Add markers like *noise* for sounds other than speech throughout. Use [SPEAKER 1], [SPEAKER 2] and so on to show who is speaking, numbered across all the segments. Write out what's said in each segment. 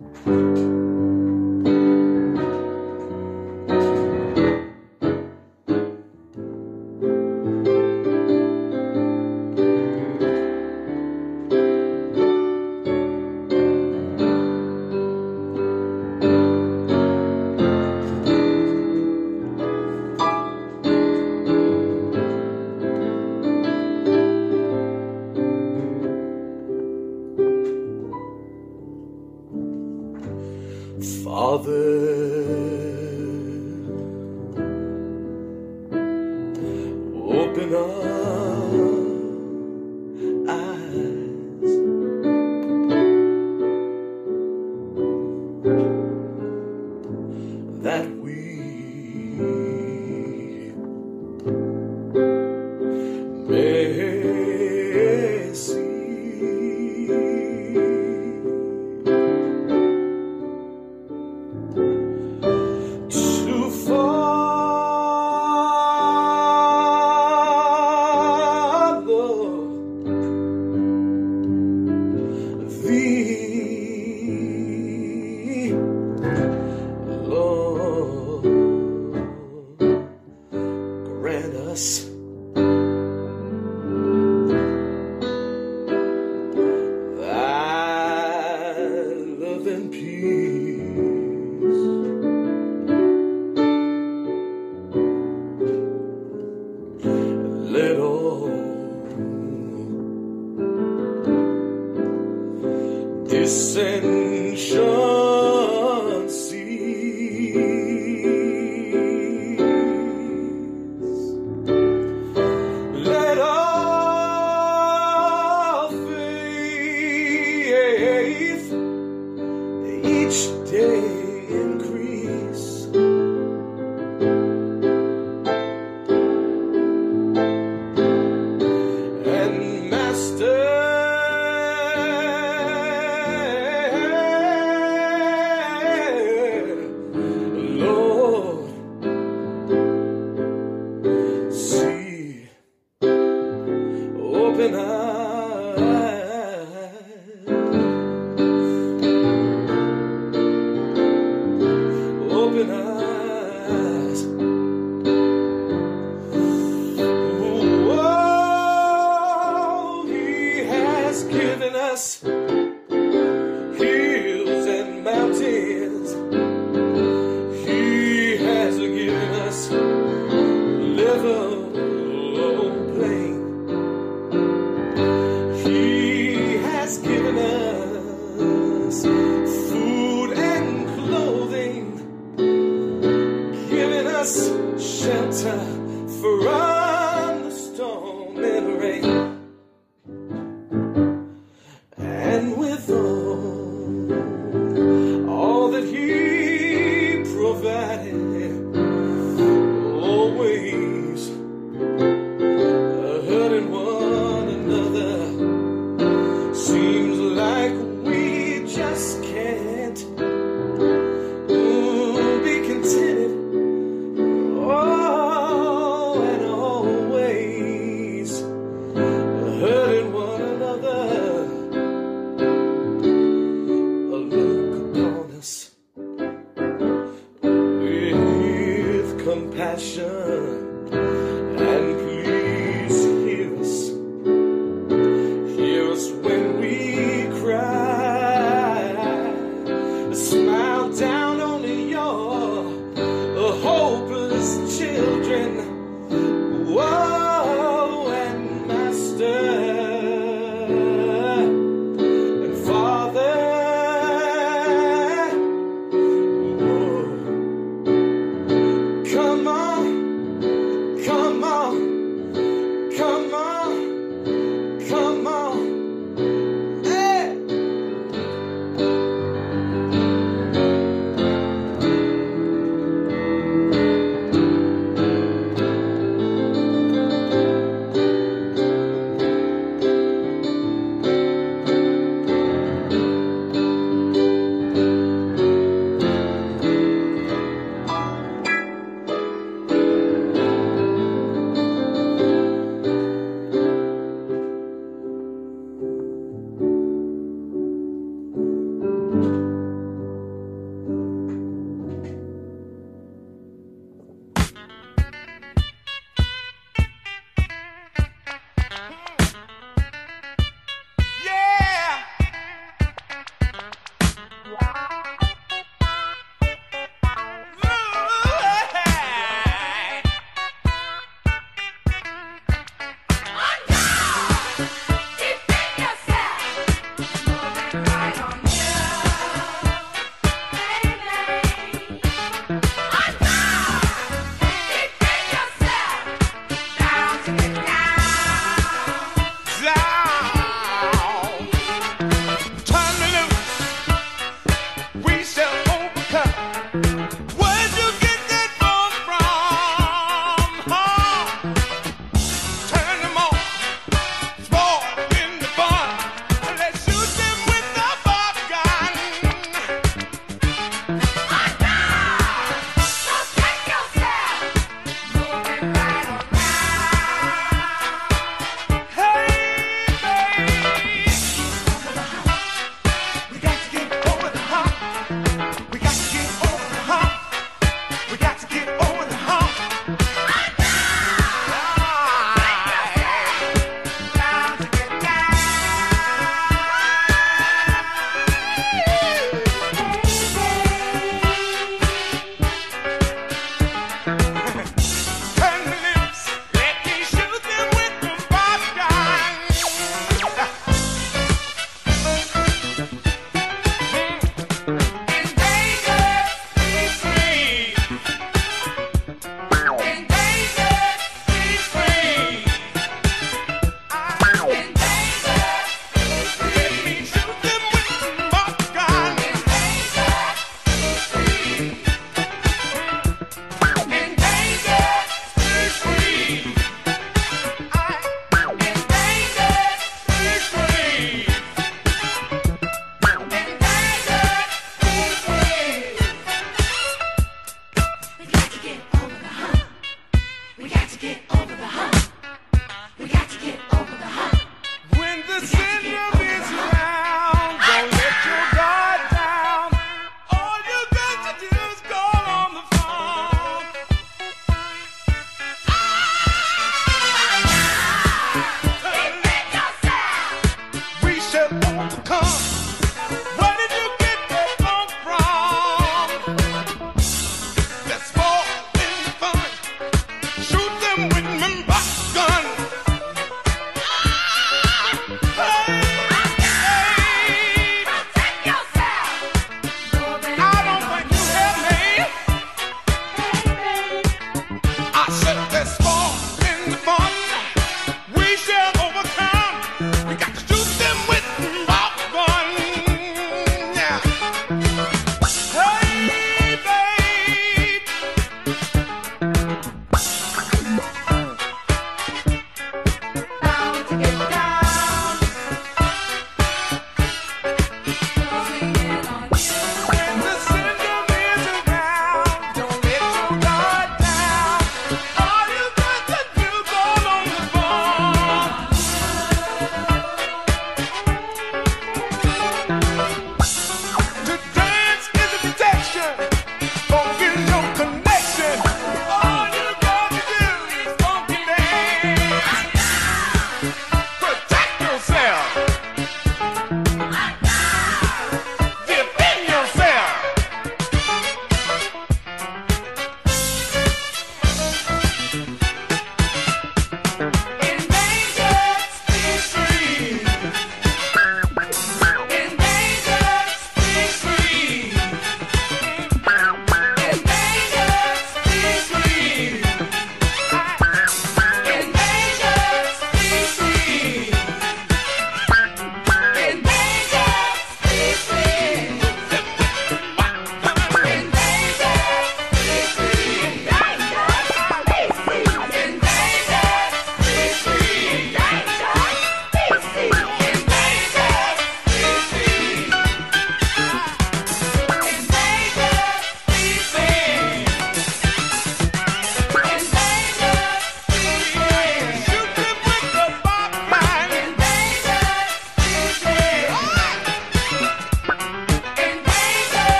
[SPEAKER 1] Father,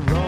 [SPEAKER 1] the
[SPEAKER 2] wrong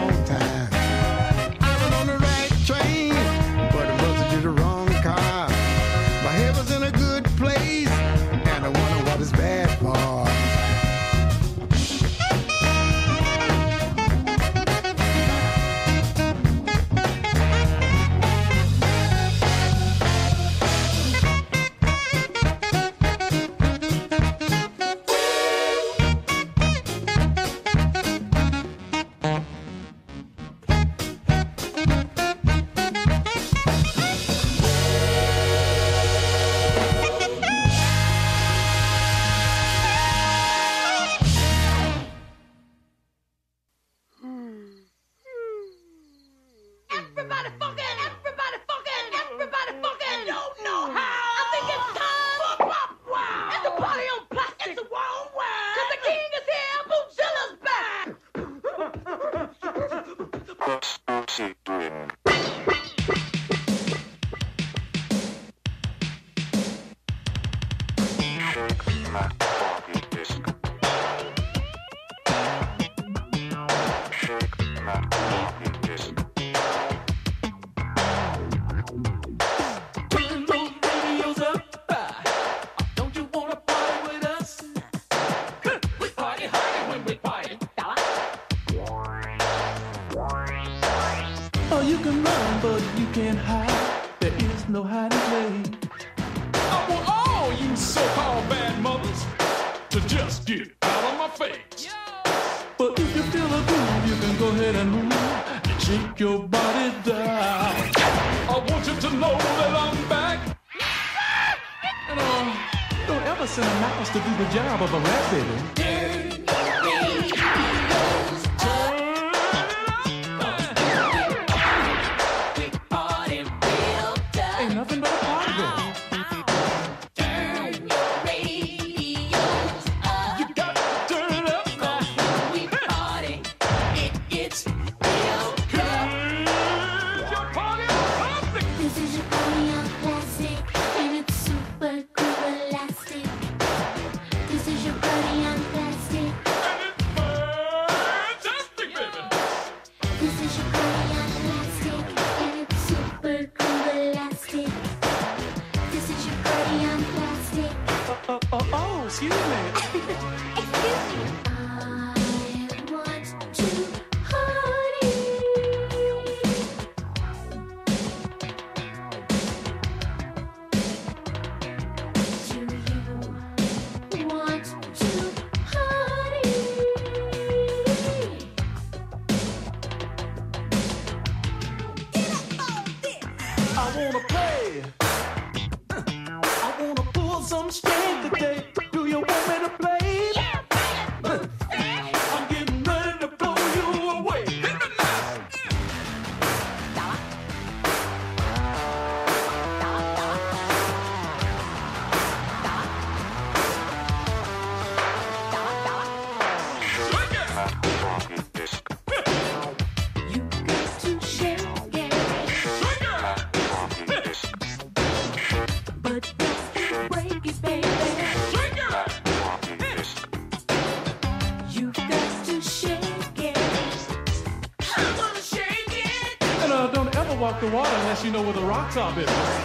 [SPEAKER 2] unless you know where the rocks are, baby.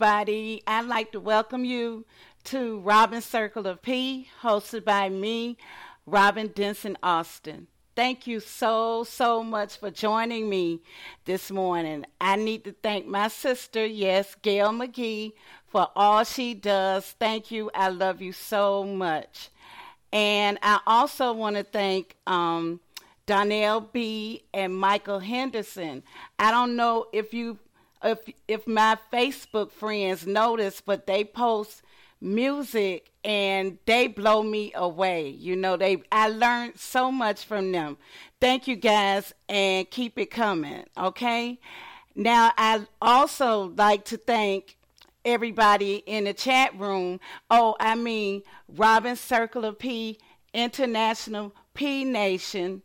[SPEAKER 3] Everybody. I'd like to welcome you to Robin Circle of P, hosted by me, Robin Denson Austin. Thank you so, so much for joining me this morning. I need to thank my sister, yes, Gail McGee, for all she does. Thank you. I love you so much. And I also want to thank um, Donnell B. and Michael Henderson. I don't know if you if if my Facebook friends notice, but they post music and they blow me away. You know, they I learned so much from them. Thank you guys and keep it coming, okay? Now I also like to thank everybody in the chat room. Oh, I mean Robin Circle of P International P Nation.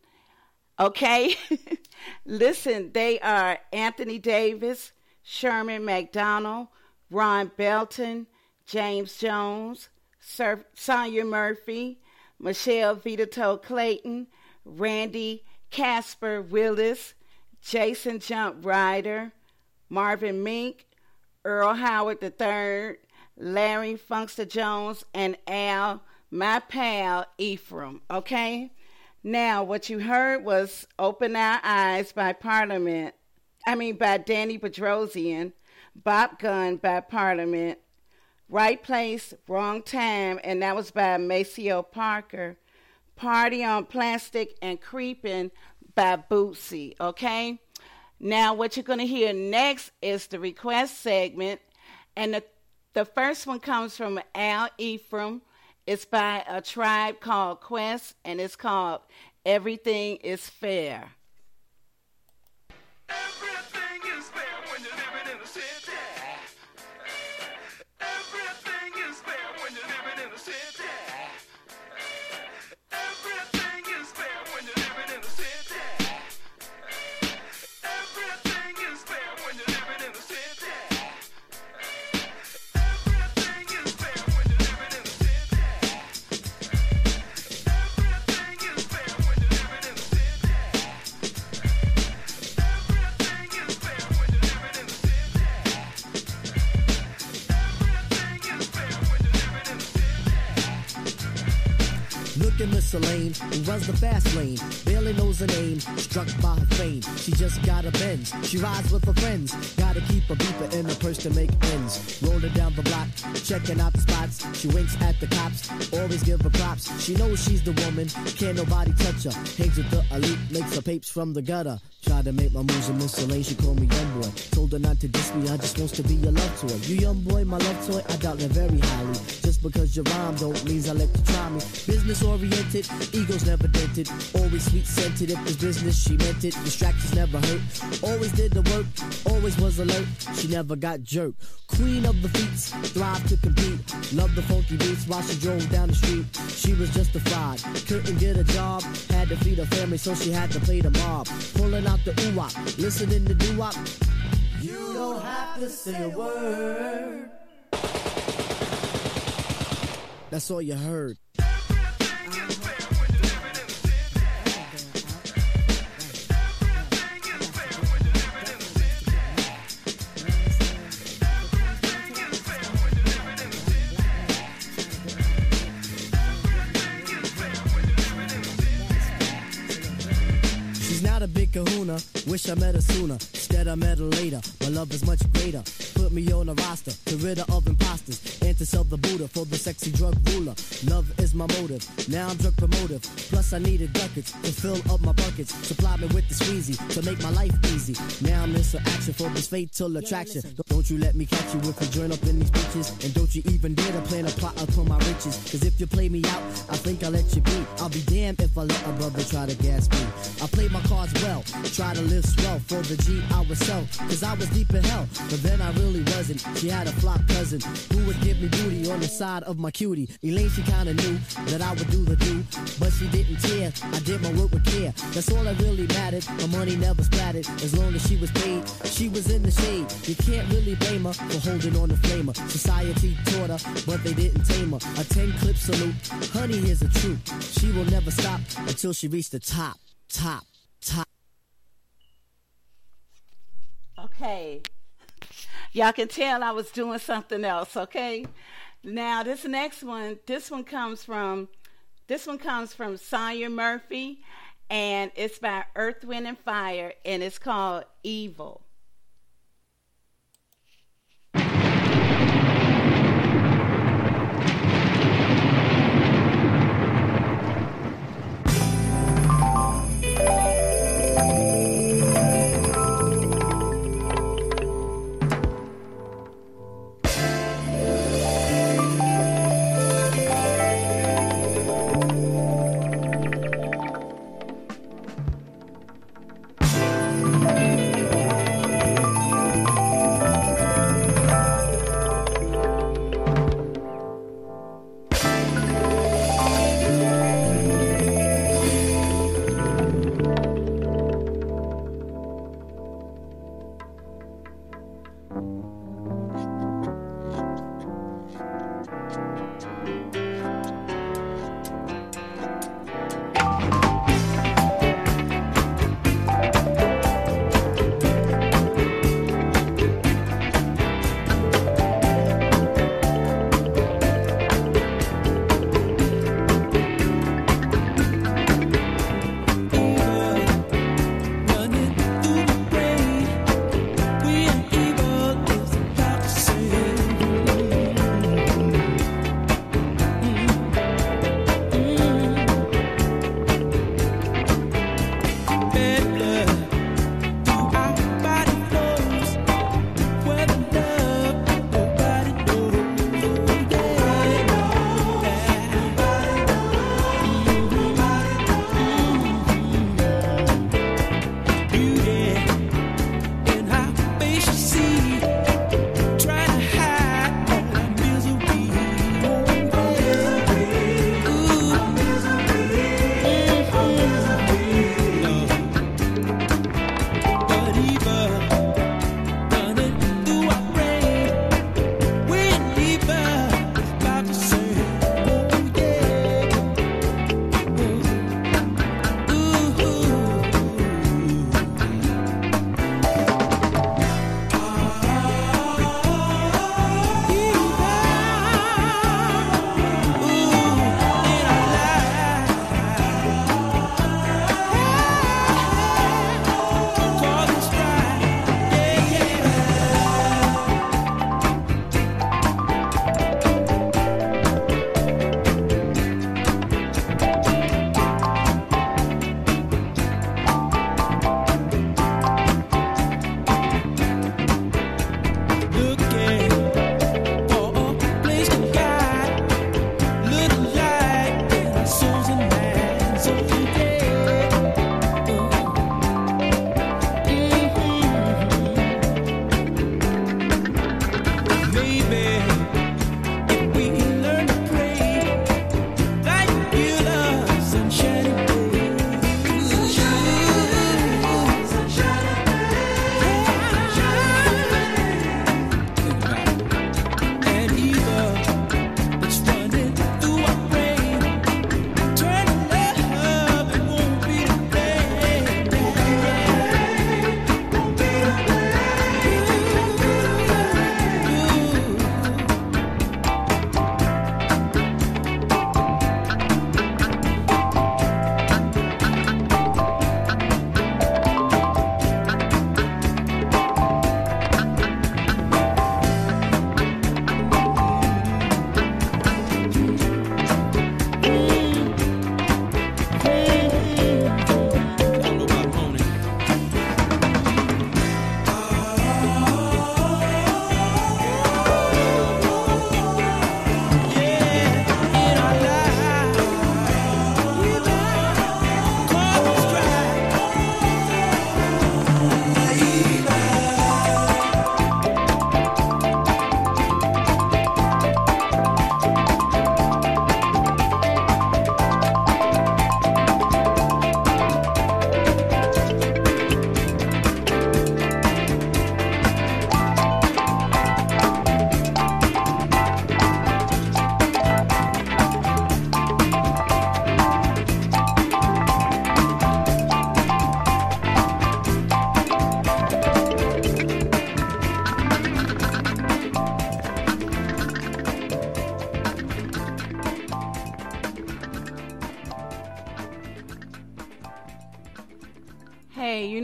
[SPEAKER 3] Okay? *laughs* Listen, they are Anthony Davis, Sherman McDonald, Ron Belton, James Jones, Sir, Sonia Murphy, Michelle Vitato Clayton, Randy Casper Willis, Jason Jump Ryder, Marvin Mink, Earl Howard III, Larry Funkster Jones, and Al, my pal Ephraim. Okay? Now, what you heard was Open Our Eyes by Parliament I mean, by Danny Bedrosian, Bop Gun by Parliament, Right Place, Wrong Time, and that was by Maceo Parker, Party on Plastic and Creeping by Bootsy, okay? Now, what you're going to hear next is the request segment, and the, the first one comes from Al Ephraim. It's by a tribe called Quest, and it's called Everything is Fair.
[SPEAKER 4] Elaine, who runs the fast lane. Barely knows her name, struck by her fame. She just got a Benz. She rides with her friends. Gotta keep a beeper in her purse to make ends. Rolling down the block, checking out the spots. She winks at the cops, always give her props. She knows she's the woman, can't nobody touch her. Hangs with the elite, makes her papes from the gutter. Tried to make my moves in Miss Elaine, she called me young boy. Told her not to diss me, I just wants to be your love toy. You young boy, my love toy, I doubt that very highly. Just because you rhyme don't mean I let you try me. Business oriented, egos never dented. Always sweet scented, if it's business, she meant it. Distractions never hurt. Always did the work, always was alert. She never got jerked. Queen of the feats, thrive to compete. Love the funky beats while she drove down the street. She was justified, couldn't get a job. Had to feed her family, so she had to play the mob. Pulling out the ooh-wop, listening to doo-wop. You don't have to say a word. That's all you heard. Kahuna, wish I met her sooner. Instead, I met her later. My love is much greater. Put me on a roster to rid her of imposters and to sell the Buddha for the sexy drug ruler. Love is my motive. Now I'm drug promotive. Plus, I needed ducats to fill up my buckets. Supply me with the squeezy to make my life easy. Now I'm in some action for this fatal attraction. Don't you let me catch you if you join up in these bitches. And don't you even dare to plan a plot upon my riches. Cause if you play me out, I think I'll let you be. I'll be damned if I let a brother try to gas me. I play my cards well. Try to live swell for the G I was sell. Cause I was deep in hell, but then I really wasn't. She had a flop cousin who would give me booty on the side of my cutie. Elaine, she kinda knew that I would do the do, but she didn't care. I did my work with care. That's all that really mattered. My money never splattered as long as she was paid. She was in the shade. You can't really blame her for holding on the flamer. Society taught her, but they didn't tame her. A 10 clip salute. Honey, here's the truth. She will never stop until she reached the top, top, top.
[SPEAKER 3] Okay. Y'all can tell I was doing something else, okay? Now this next one, this one comes from this one comes from Sonya Murphy and it's by Earth, Wind and Fire and it's called Evil.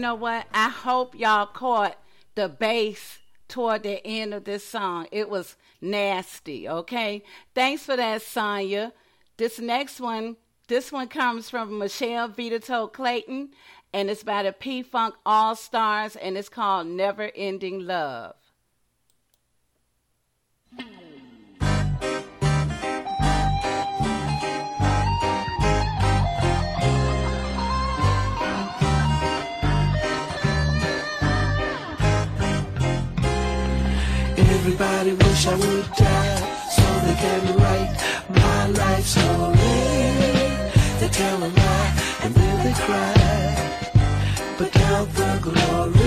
[SPEAKER 3] know what? I hope y'all caught the bass toward the end of this song. It was nasty, okay? Thanks for that, Sonya. This next one, this one comes from Michelle Vitato Clayton, and it's by the P Funk All Stars, and it's called Never Ending Love.
[SPEAKER 5] Everybody wish I would die so they can write my life story. They tell a lie and then they cry, but count the glory.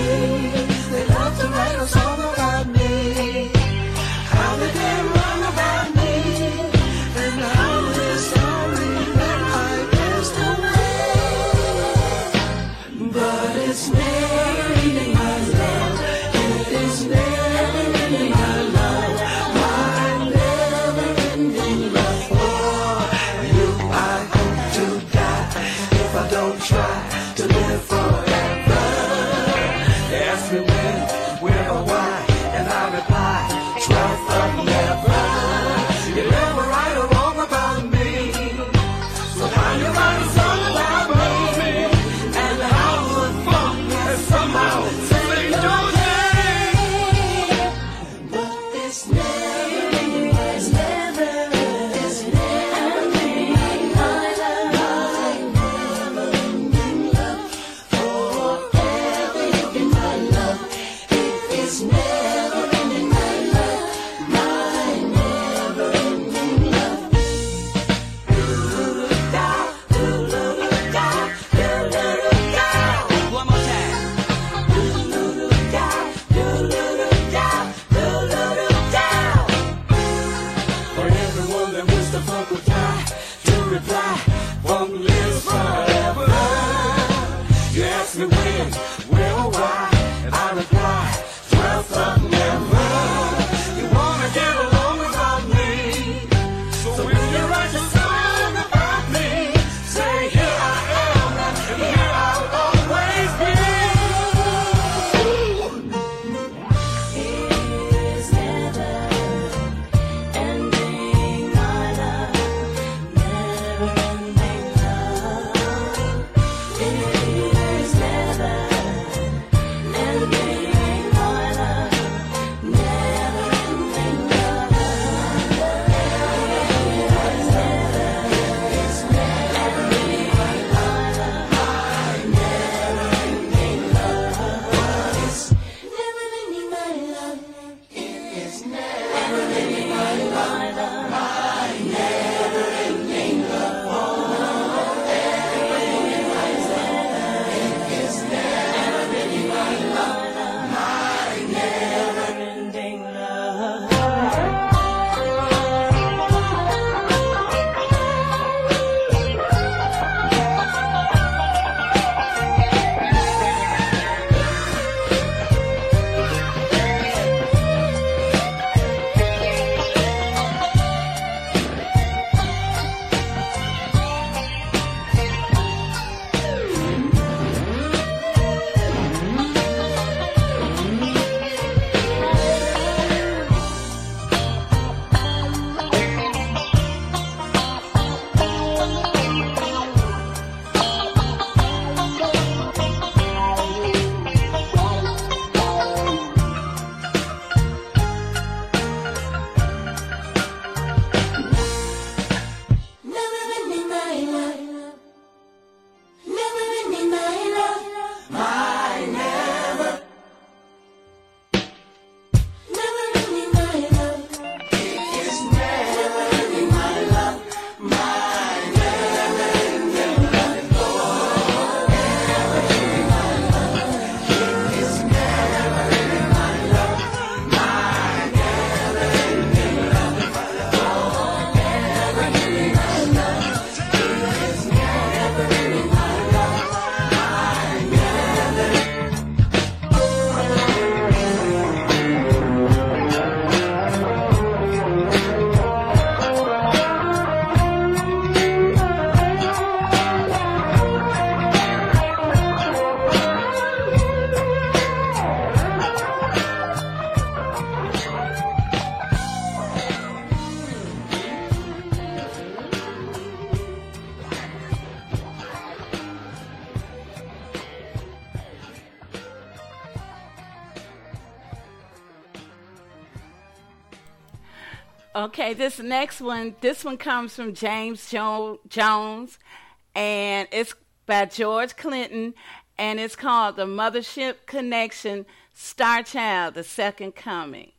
[SPEAKER 6] This next one, this one comes from James jo- Jones, and it's by George Clinton, and it's called The Mothership Connection Star Child, The Second Coming.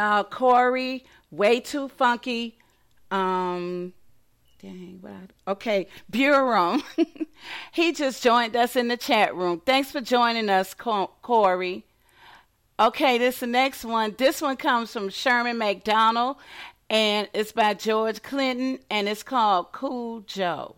[SPEAKER 7] uh, Corey, way too funky. Um, dang, what? I, okay, Bureau. *laughs* he just joined us in the chat room. Thanks for joining us, Corey. Okay, this is the next one. This one comes from Sherman McDonald, and it's by George Clinton, and it's called Cool Joe.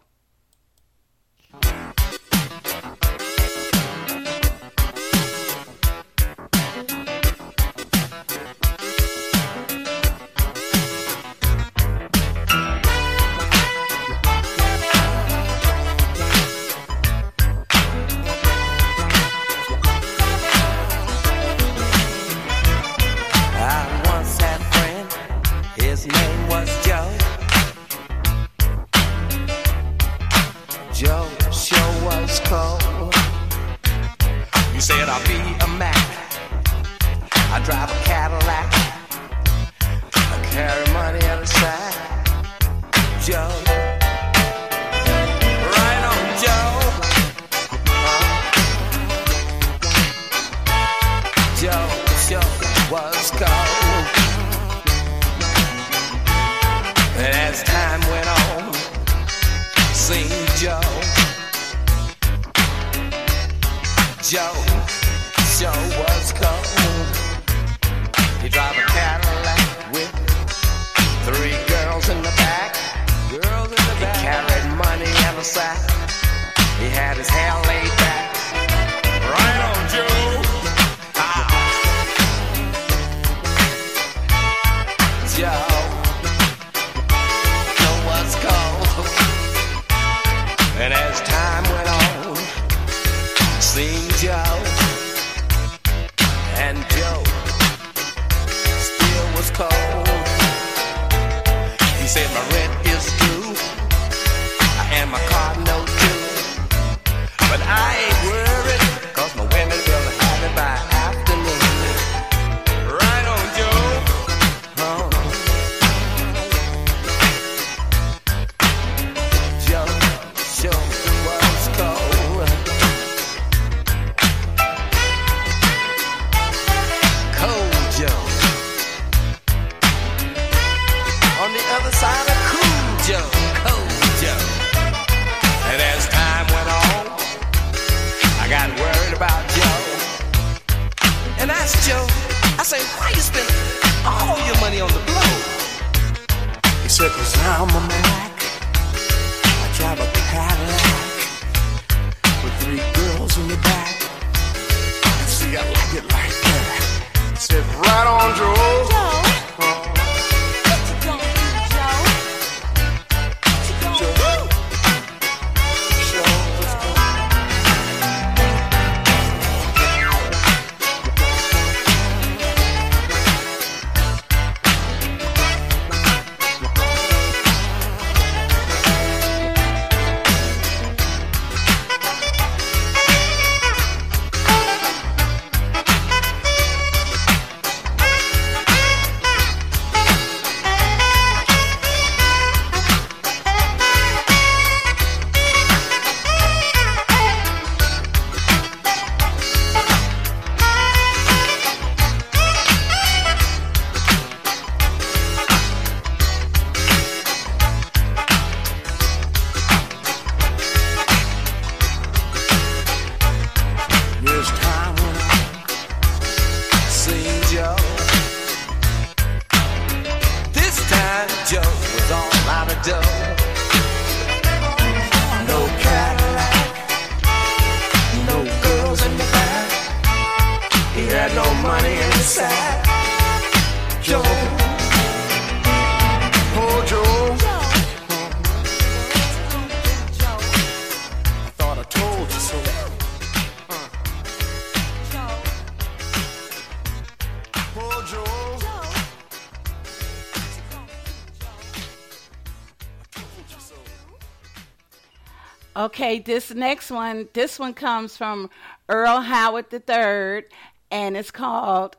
[SPEAKER 3] Okay, this next one, this one comes from Earl Howard III, and it's called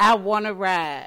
[SPEAKER 3] I
[SPEAKER 2] Want to Ride.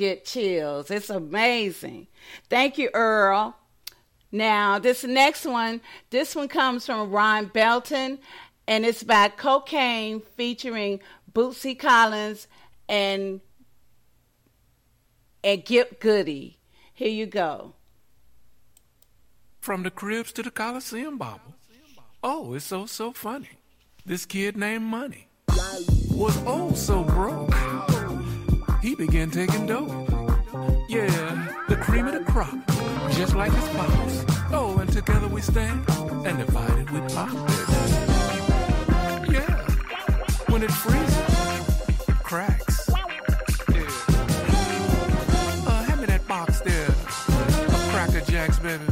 [SPEAKER 3] Get chills. It's amazing. Thank you, Earl. Now, this next one, this one comes from Ron Belton, and it's by Kokane featuring Bootsy Collins and and Gip Goody. Here you go.
[SPEAKER 2] From the cribs to the Coliseum bobble. Oh, it's so, so funny. This kid named Money was oh so broke. He began taking dope. Yeah, the cream of the crop, just like his pops. Oh, and together we stand and divided we pop. Yeah, when it freezes, cracks. Yeah. Uh, hand me that box there Cracker Jacks, baby.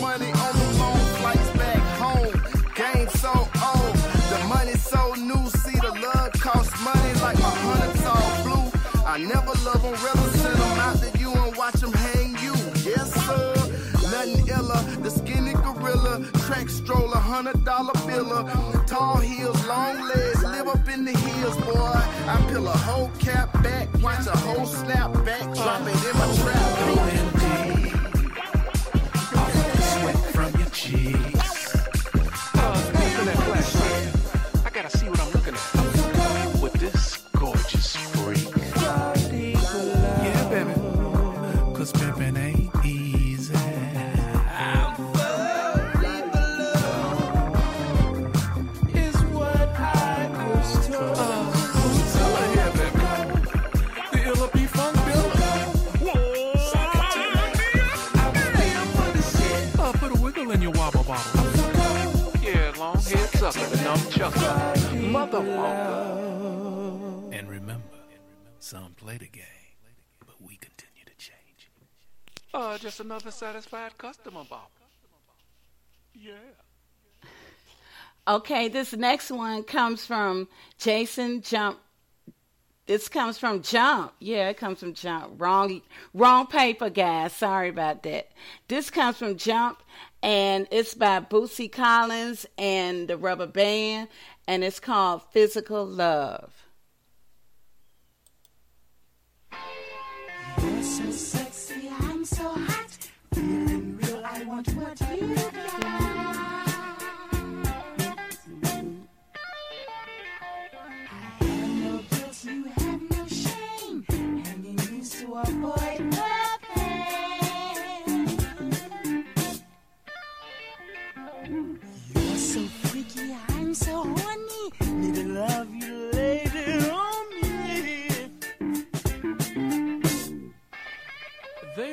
[SPEAKER 8] Money on the long flights back home. Game so old, the money so new. See, the love costs money like my hundreds all blue. I never love them, rather send them out to you and watch them hang you. Yes, sir. Nothing iller, the skinny gorilla, track stroller, hundred dollar biller, tall heels, long legs, live up in the hills, boy. I peel a whole cap back, watch a
[SPEAKER 2] the numb chucker. Mother. And remember, some play the game, but we continue to change. Uh, just another satisfied customer, Bob. Yeah.
[SPEAKER 3] Okay, this next one comes from Jason Jump. This comes from Jump. Yeah, it comes from Jump. Wrong, wrong paper, guys. Sorry about that. This comes from Jump, and it's by Bootsy Collins and the Rubber Band, and it's called Physical Love.
[SPEAKER 9] Sexy, I'm so hot. Feeling real, I want what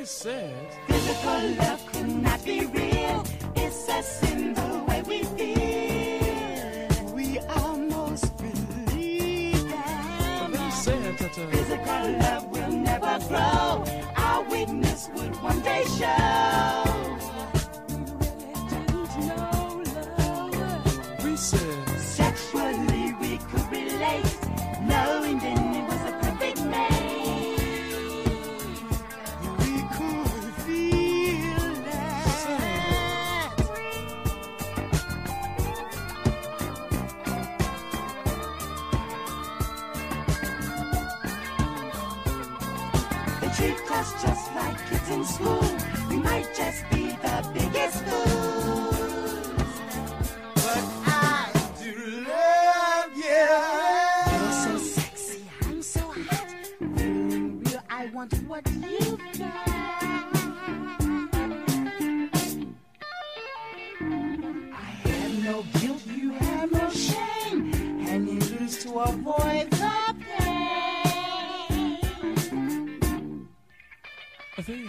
[SPEAKER 2] says
[SPEAKER 3] physical love could not be real. It's a
[SPEAKER 2] symbol.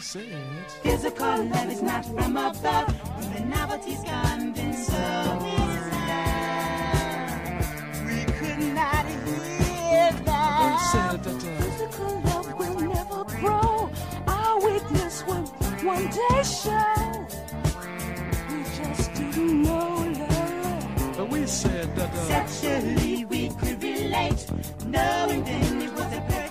[SPEAKER 3] Physical love is not from above. The novelty's gone, been so love. We could not hear that. Physical love will never grow. Our weakness will one day show. We just didn't know love.
[SPEAKER 2] But we said that. Uh,
[SPEAKER 3] Sexually we could relate, knowing then it was a.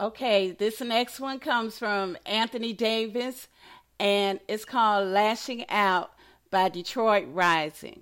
[SPEAKER 3] Okay, this next one comes from Anthony Davis and it's called Lashing Out by Detroit Rising.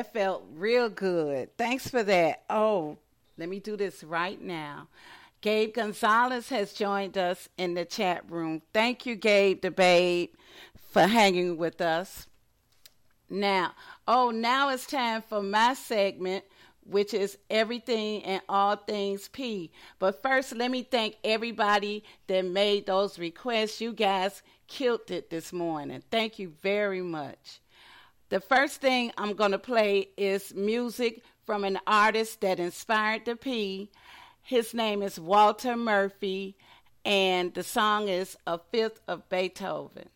[SPEAKER 3] That felt real good. Thanks for that. Oh, let me do this right now. Gabe Gonzalez has joined us in the chat room. Thank you, Gabe the Babe, for hanging with us. Now, oh, now it's time for my segment, which is everything and all things P. But first, let me thank everybody that made those requests. You guys killed it this morning. Thank you very much. The first thing I'm going to play is music from an artist that inspired the P. His name is Walter Murphy, and the song is A Fifth of Beethoven.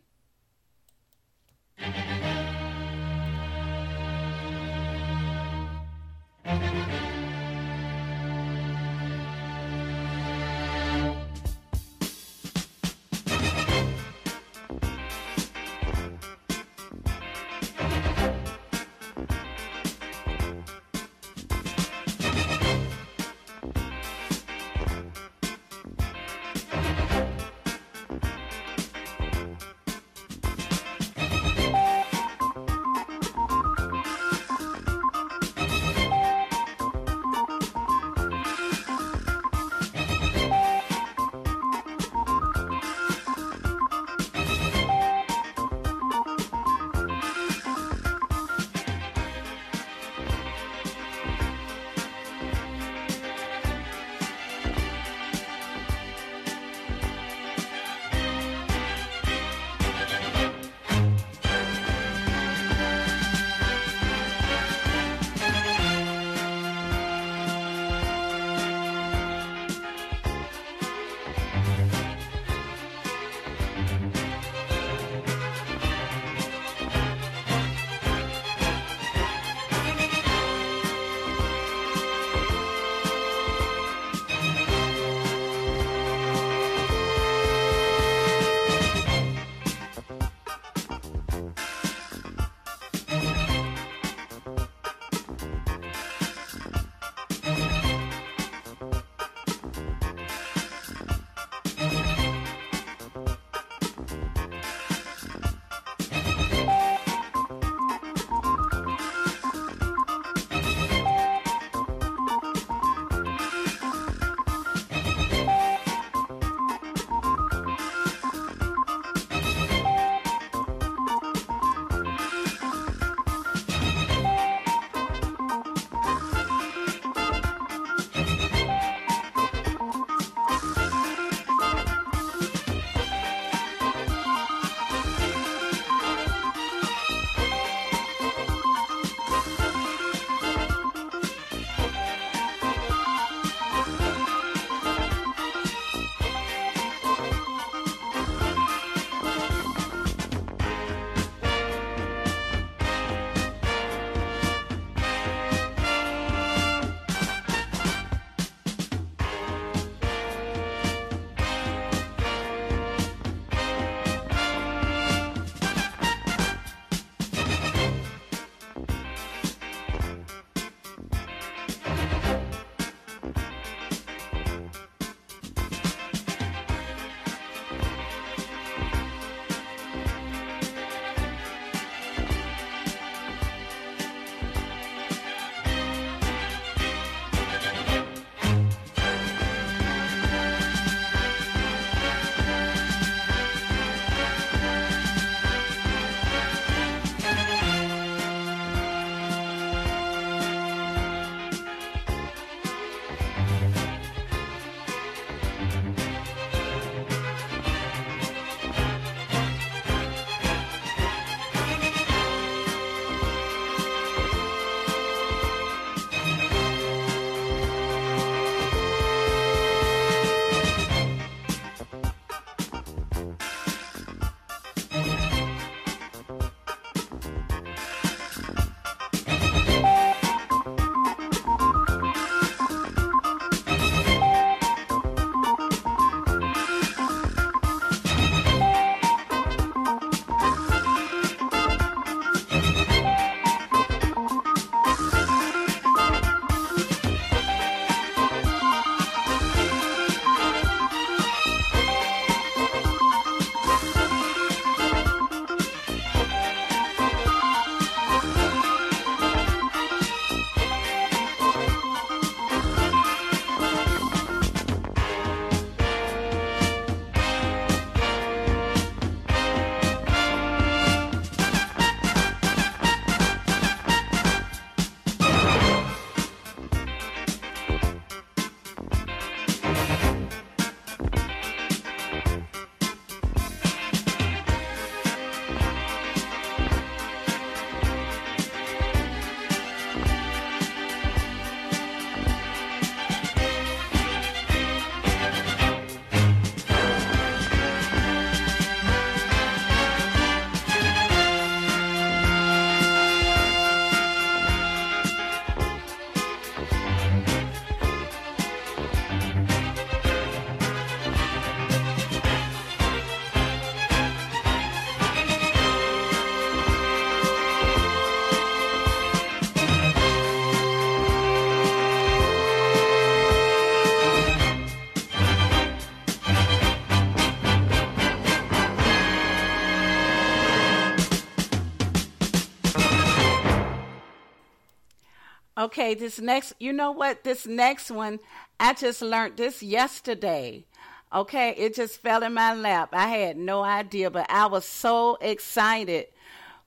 [SPEAKER 10] Okay, this next, you know what? This next one, I just learned this yesterday. Okay, it just fell in my lap. I had no idea, but I was so excited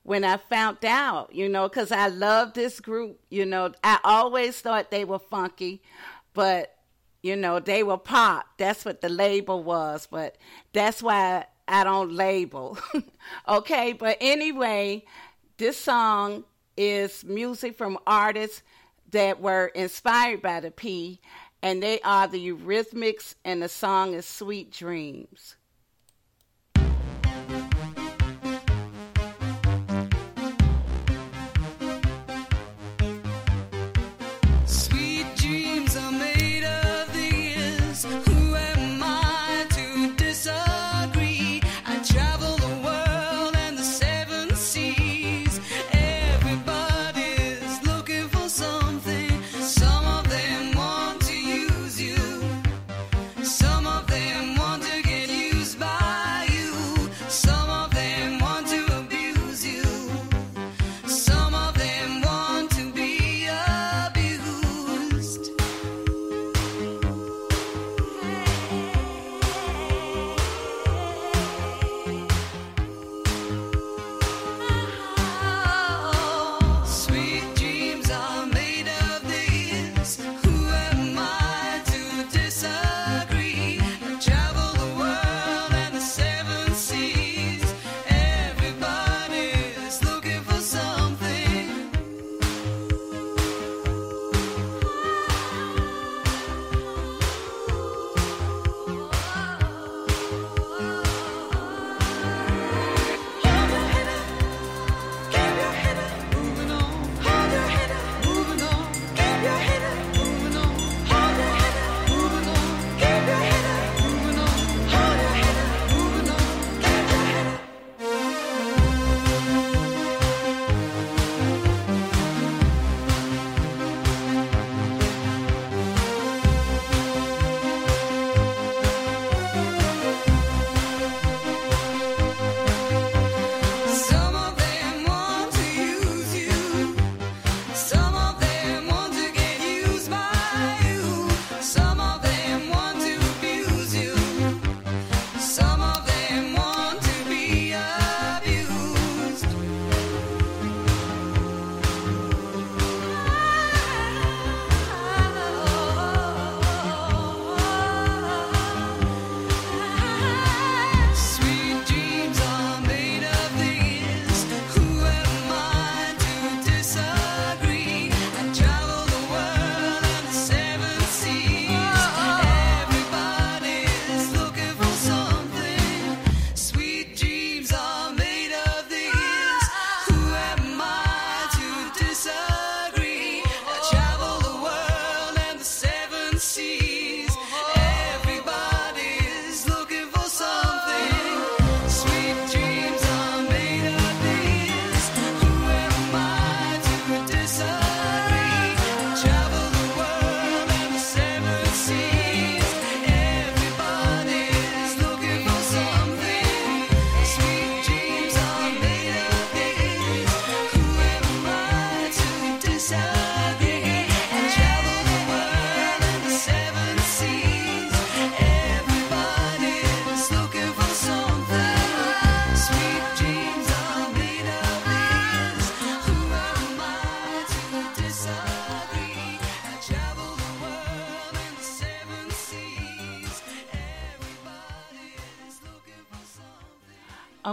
[SPEAKER 10] when I found out, you know, because I love this group. You know, I always thought they were funky, but, you know, they were pop. That's what the label was, but that's why I don't label. *laughs* okay, but anyway, this song is music from artists that were inspired by the P, and they are the Eurythmics, and the song is Sweet Dreams.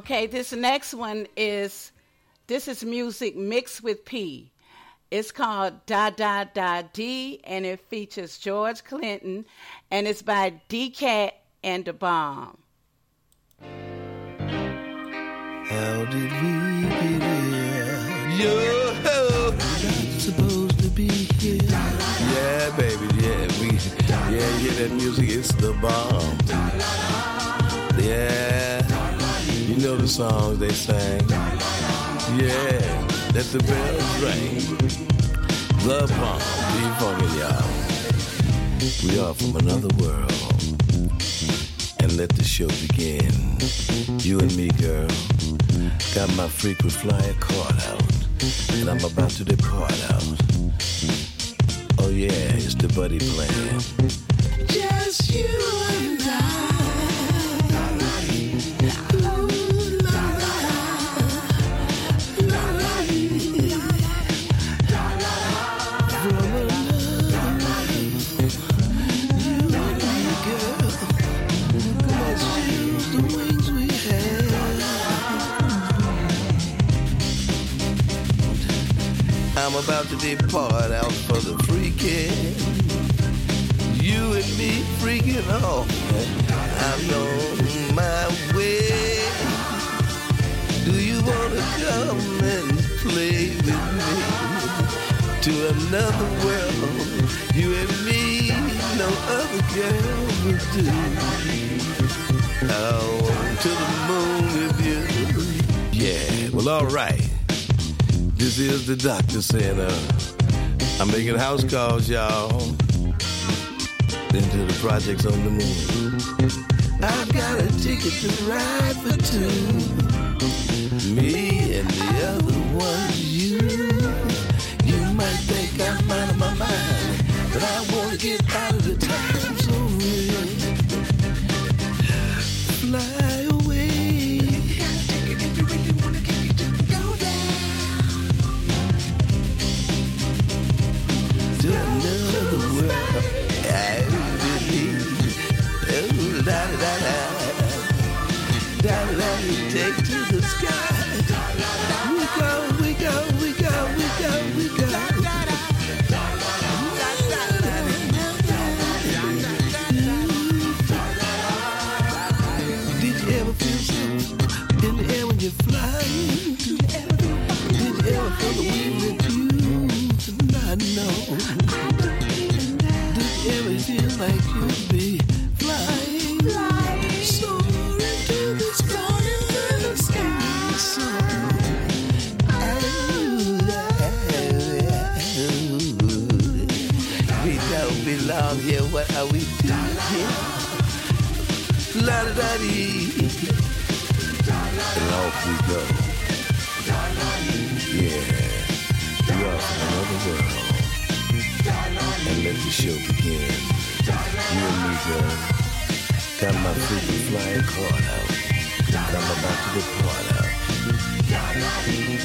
[SPEAKER 10] Okay, this next one is this is music mixed with P. It's called Da Da Da D, and it features George Clinton, and it's by D Cat and the Bomb.
[SPEAKER 7] How did we get here? Yo, supposed to be here. Yeah, baby, yeah, we, yeah, you hear that music? It's the bomb. Yeah, you know the songs they sang. Yeah, let the bells ring. The bomb, be funky, y'all. We are from another world. And let the show begin. You and me, girl. Got my frequent flyer card out. And I'm about to depart out.
[SPEAKER 11] Oh yeah, it's the buddy plan.
[SPEAKER 12] Just you and
[SPEAKER 11] I'm to world? You and me, no other girl will do. To the. Yeah, well, all right. This is the doctor saying, uh, I'm making house calls, y'all. Into the projects on the moon. I've got a ticket to ride for two. Me and the other one, belong here. What are we doing here? La da da dee. And off we go. Yeah, we are from another world. And let the show begin. You and me, girl, got my freaking flying card out. I'm about to depart out.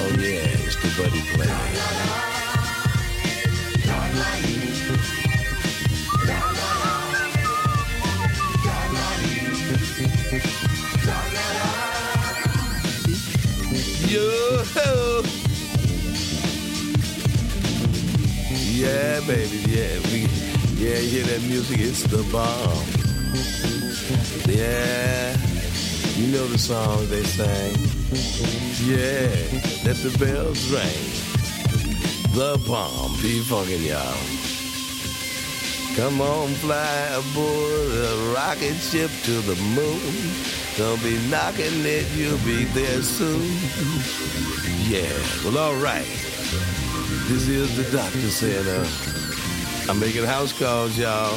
[SPEAKER 11] Oh yeah, it's the buddy plan. Yo. Yeah, baby, yeah, we, yeah, you hear that music? It's the bomb. Yeah, you know the song they sang. Yeah, let the bells ring. The bomb, be fucking y'all. Come on, fly aboard a rocket ship to the moon. Don't be knocking it, you'll be there soon. Yeah, well, all right. This is the doctor saying, uh, I'm making house calls, y'all.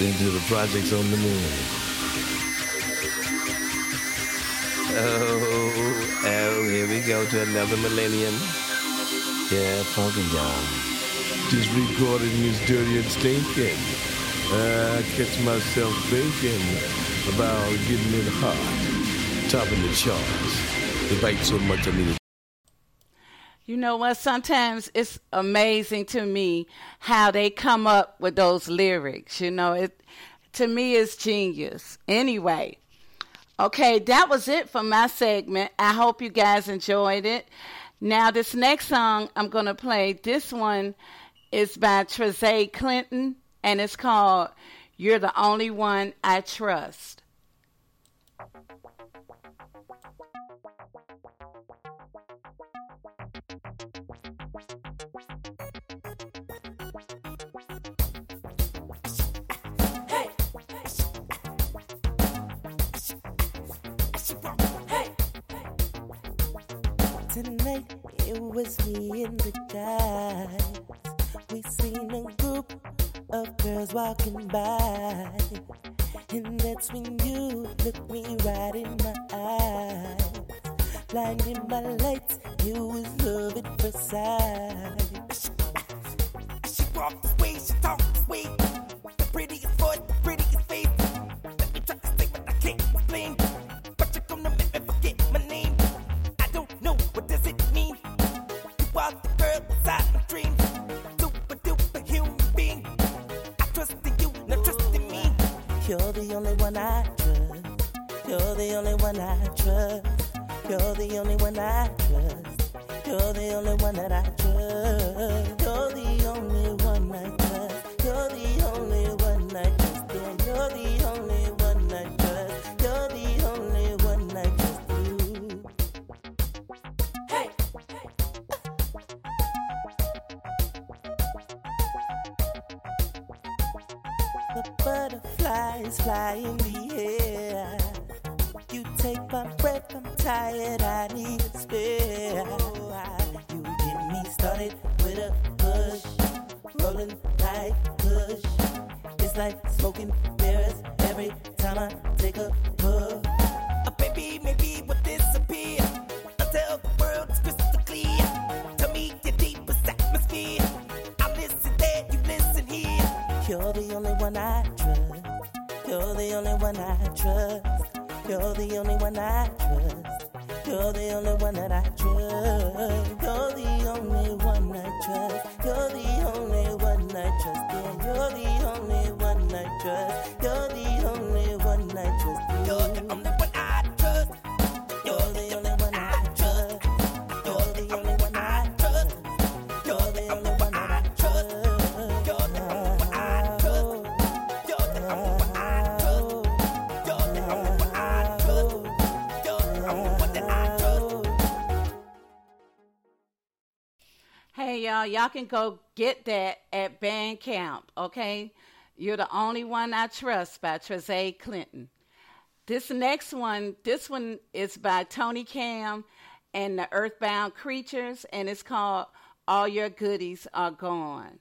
[SPEAKER 11] Into the projects on the moon. Oh, oh, here we go to another millennium. Yeah, funky y'all. Just recording Miss Dirty and Stinking. I catch myself thinking about getting it hot, topping the charts. The bite so much I need to
[SPEAKER 3] You know what? Sometimes it's amazing to me how they come up with those lyrics. You know, it to me is genius. Anyway, okay, that was it for my segment. I hope you guys enjoyed it. Now, this next song I'm gonna play. This one is by Trezay Clinton, and it's called "You're the Only One I Trust."
[SPEAKER 13] Tonight it was me and the guys. We seen a group of girls walking by, and that's when you looked me right in my eyes. Blinding my lights, you was love at first sight.
[SPEAKER 14] She walked the
[SPEAKER 13] way she talked. one I trust. You're the only one I trust. You're the only one that I
[SPEAKER 3] y'all can go get that at Bandcamp, okay? You're the only one I trust by Trezay Clinton. This next one, this one is by Tony Cam and the Earthbound Creatures, and it's called All Your Goodies Are Gone.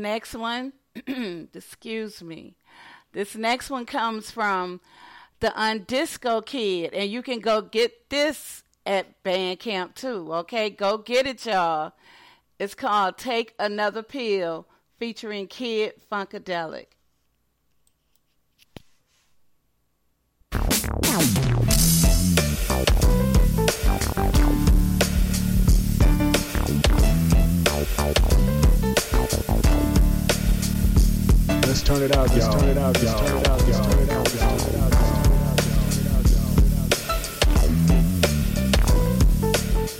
[SPEAKER 3] Next one, *clears throat* excuse me. This next one comes from the Undisco Kidd, and you can go get this at Bandcamp too. Okay, go get it, y'all. It's called "Take Another Pill" featuring Kidd Funkadelic.
[SPEAKER 15] Let's turn it out, y'all. Let's turn it out, y'all. Turn it out, y'all. Turn it out,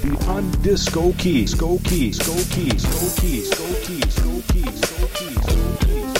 [SPEAKER 15] The undisco key, sco key, sco key, sco key, sco key, sco key, sco key, sco key.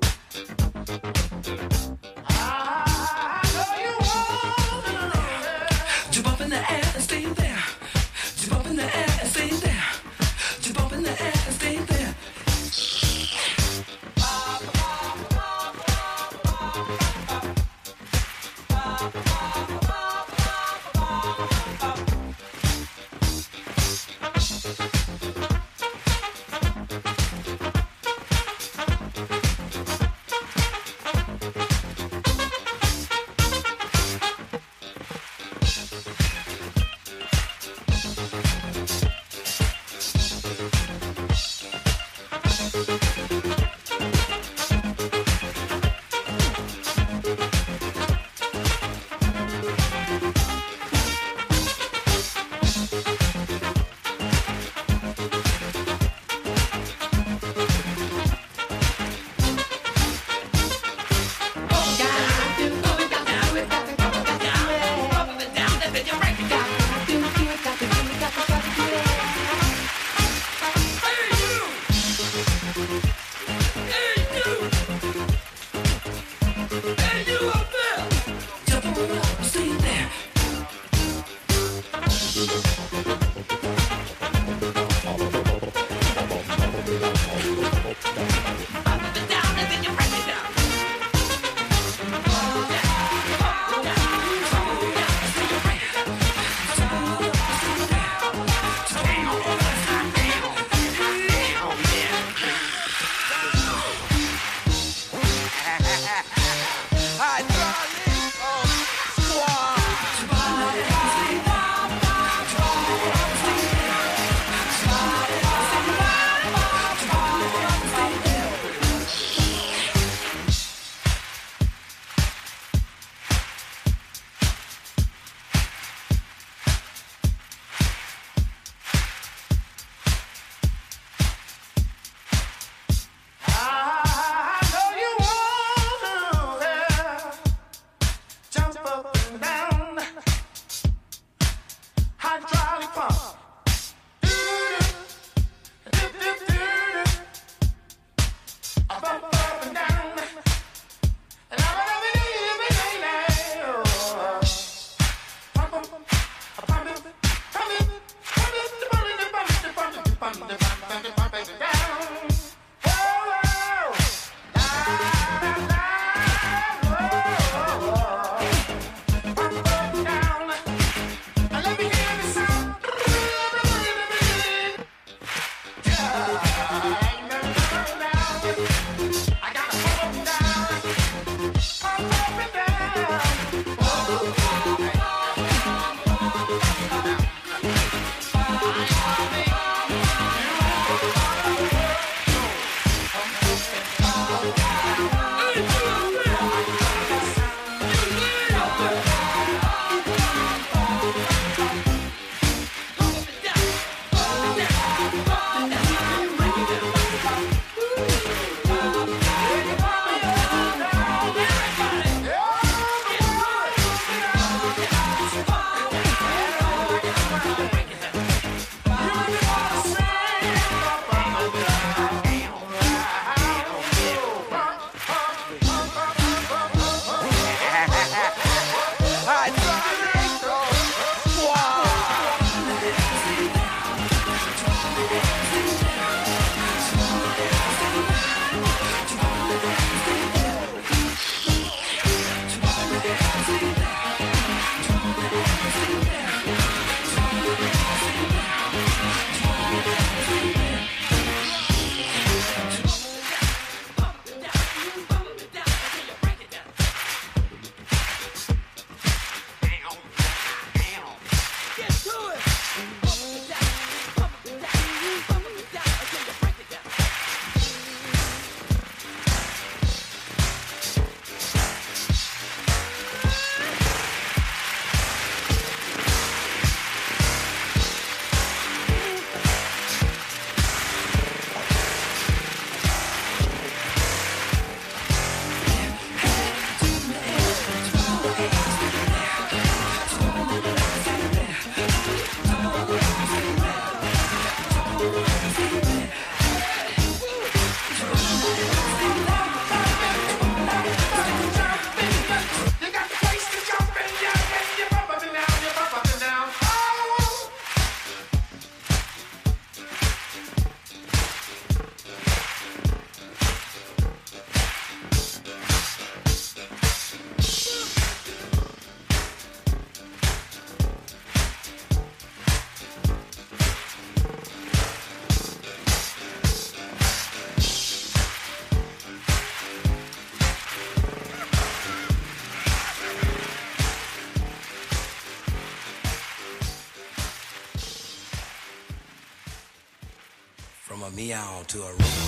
[SPEAKER 7] to a
[SPEAKER 2] room.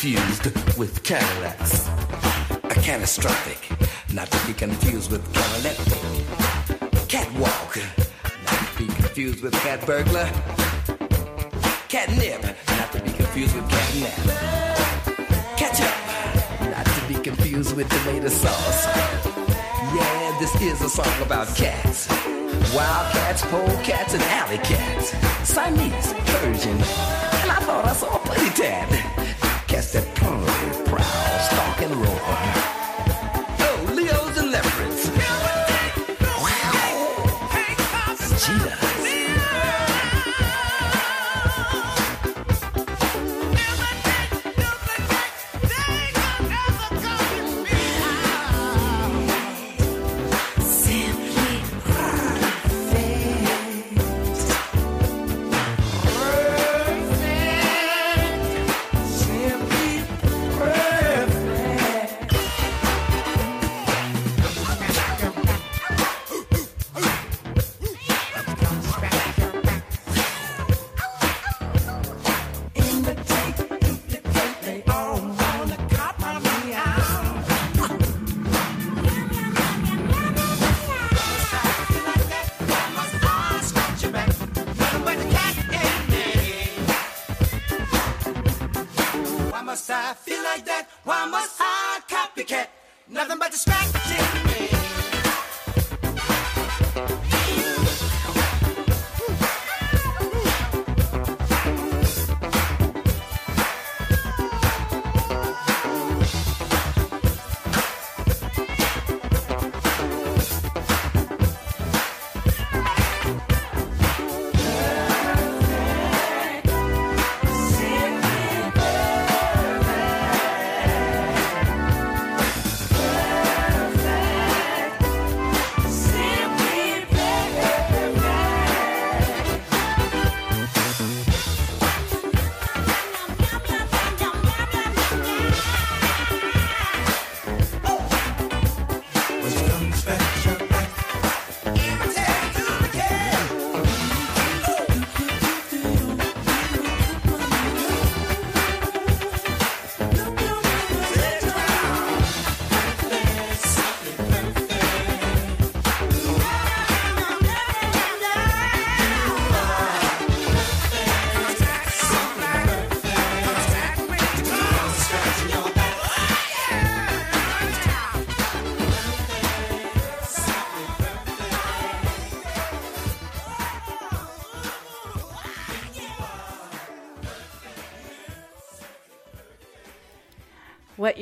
[SPEAKER 2] confused with Cadillacs.
[SPEAKER 7] A catastrophic, not to be confused with cataleptic. Catwalk, not to be confused with cat burglar. Catnip, not to be confused with catnap. Ketchup, not to be confused with tomato sauce. Yeah, this is a song about cats. Wildcats, polecats, and alley cats. Siamese, Persian, and I thought I saw a putty tat.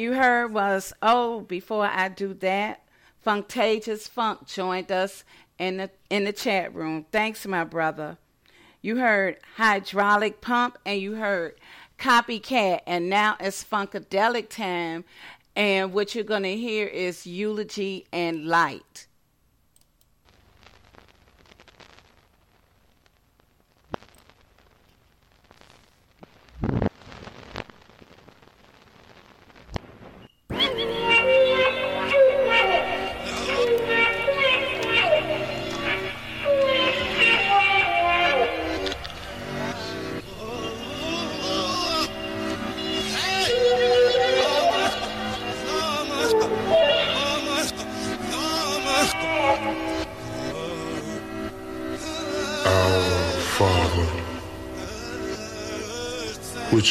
[SPEAKER 3] You heard was, oh, before I do that, Funktagious Funk joined us in the in the chat room. Thanks, my brother. You heard Hydraulic Pump and you heard Copycat, and now it's Funkadelic time. And what you're gonna hear is Eulogy and Light.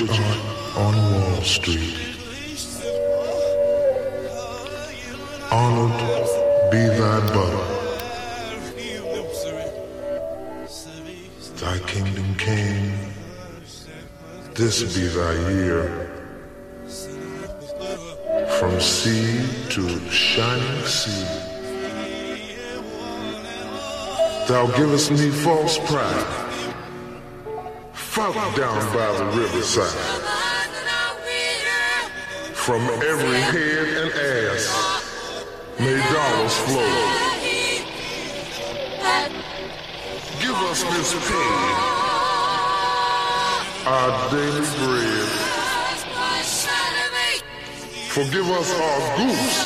[SPEAKER 16] Which on Wall Street, honored be thy birth. Thy kingdom came, this be thy year. From sea to shining sea. Thou givest me false pride. Down by the riverside. From every head and ass, may dollars flow. Give us this pay, our daily bread. Forgive us our goose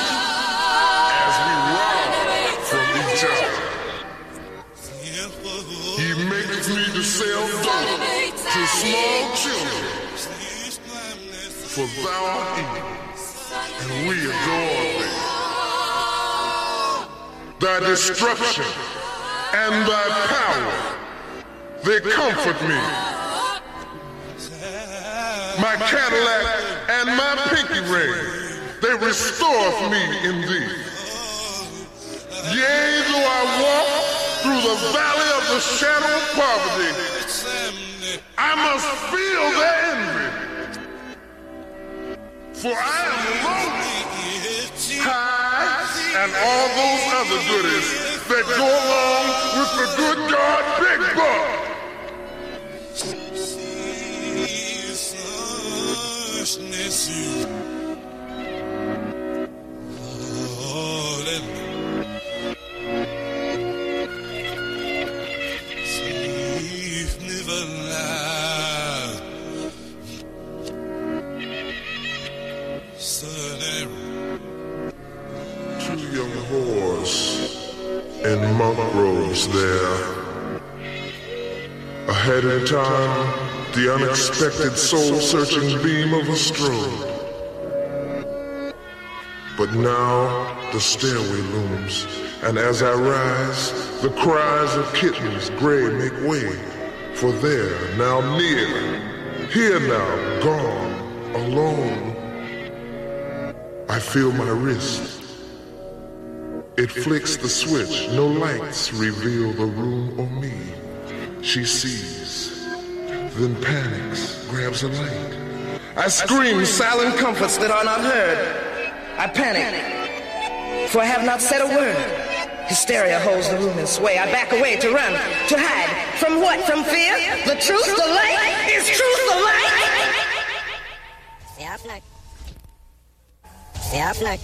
[SPEAKER 16] small children. For thou art evil, and we adore thee. Thy destruction and thy power, they comfort me. My Cadillac and my pinky ring, they restore me in thee. Yea, though I walk through the valley of the shadow of poverty, I must feel their envy. For I am lonely, high, and all those other goodies that go along with the good God Big Buck. Two there. Ahead in time, the unexpected soul-searching beam of a strobe. But now the stairway looms, and as I rise, the cries of kittens gray make way. For there, now near, here now, gone, alone, I feel my wrist. It flicks the switch, no lights reveal the room or me. She sees, then panics, grabs a light.
[SPEAKER 17] I scream silent comforts that are not heard. I panic, for I have not said a word. Hysteria holds the room in sway. I back away to run, to hide. From what? From fear? The truth, the light? Is truth the light?
[SPEAKER 18] Sehr black. Sehr black.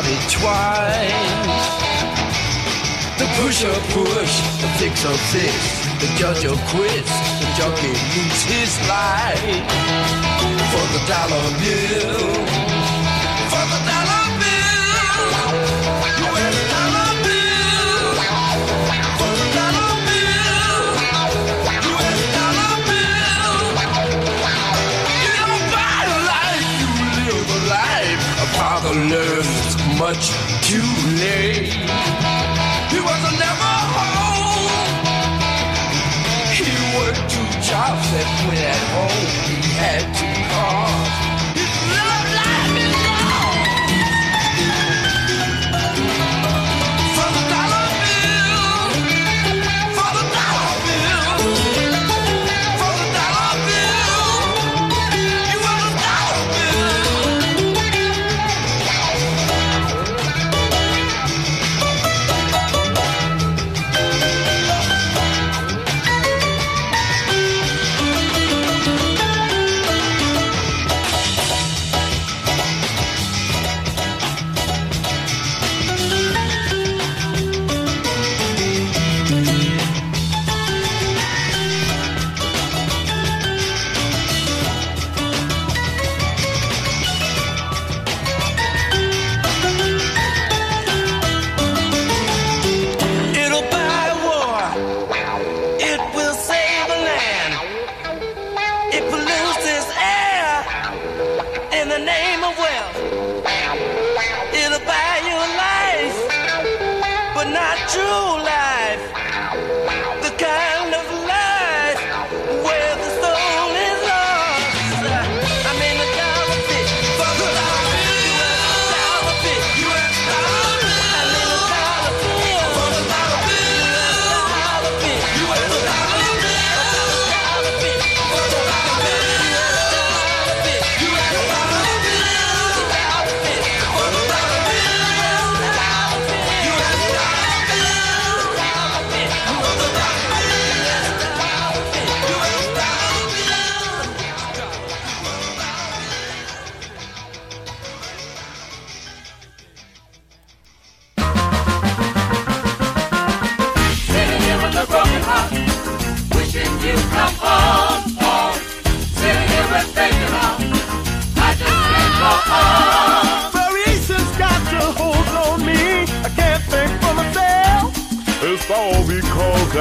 [SPEAKER 19] About twice. The pusher push, the fixer fix, the judge quits, the junkie lose his life. For
[SPEAKER 1] the dollar bill. Much too late. He was never home. He worked two jobs and when at home he had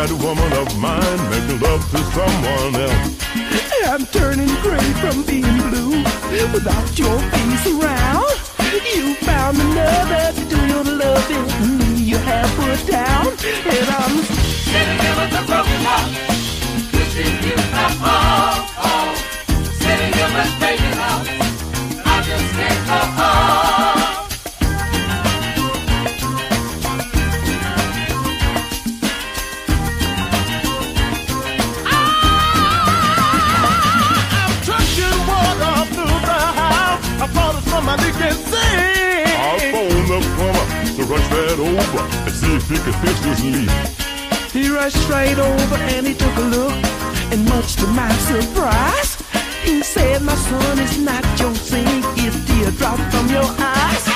[SPEAKER 20] that woman of mine making love to someone else.
[SPEAKER 5] I'm turning gray from being blue without your face around. You found another to do your loving. You have put down, and I'm
[SPEAKER 10] Sitting here with a broken heart, wishing you come home, home. Sitting here with vacant heart, I just can't go on.
[SPEAKER 20] Rush that over and see if he fix this.
[SPEAKER 5] He rushed straight over and he took a look, and much to my surprise, he said, "My son, it's not your sin, it's teardrop from your eyes."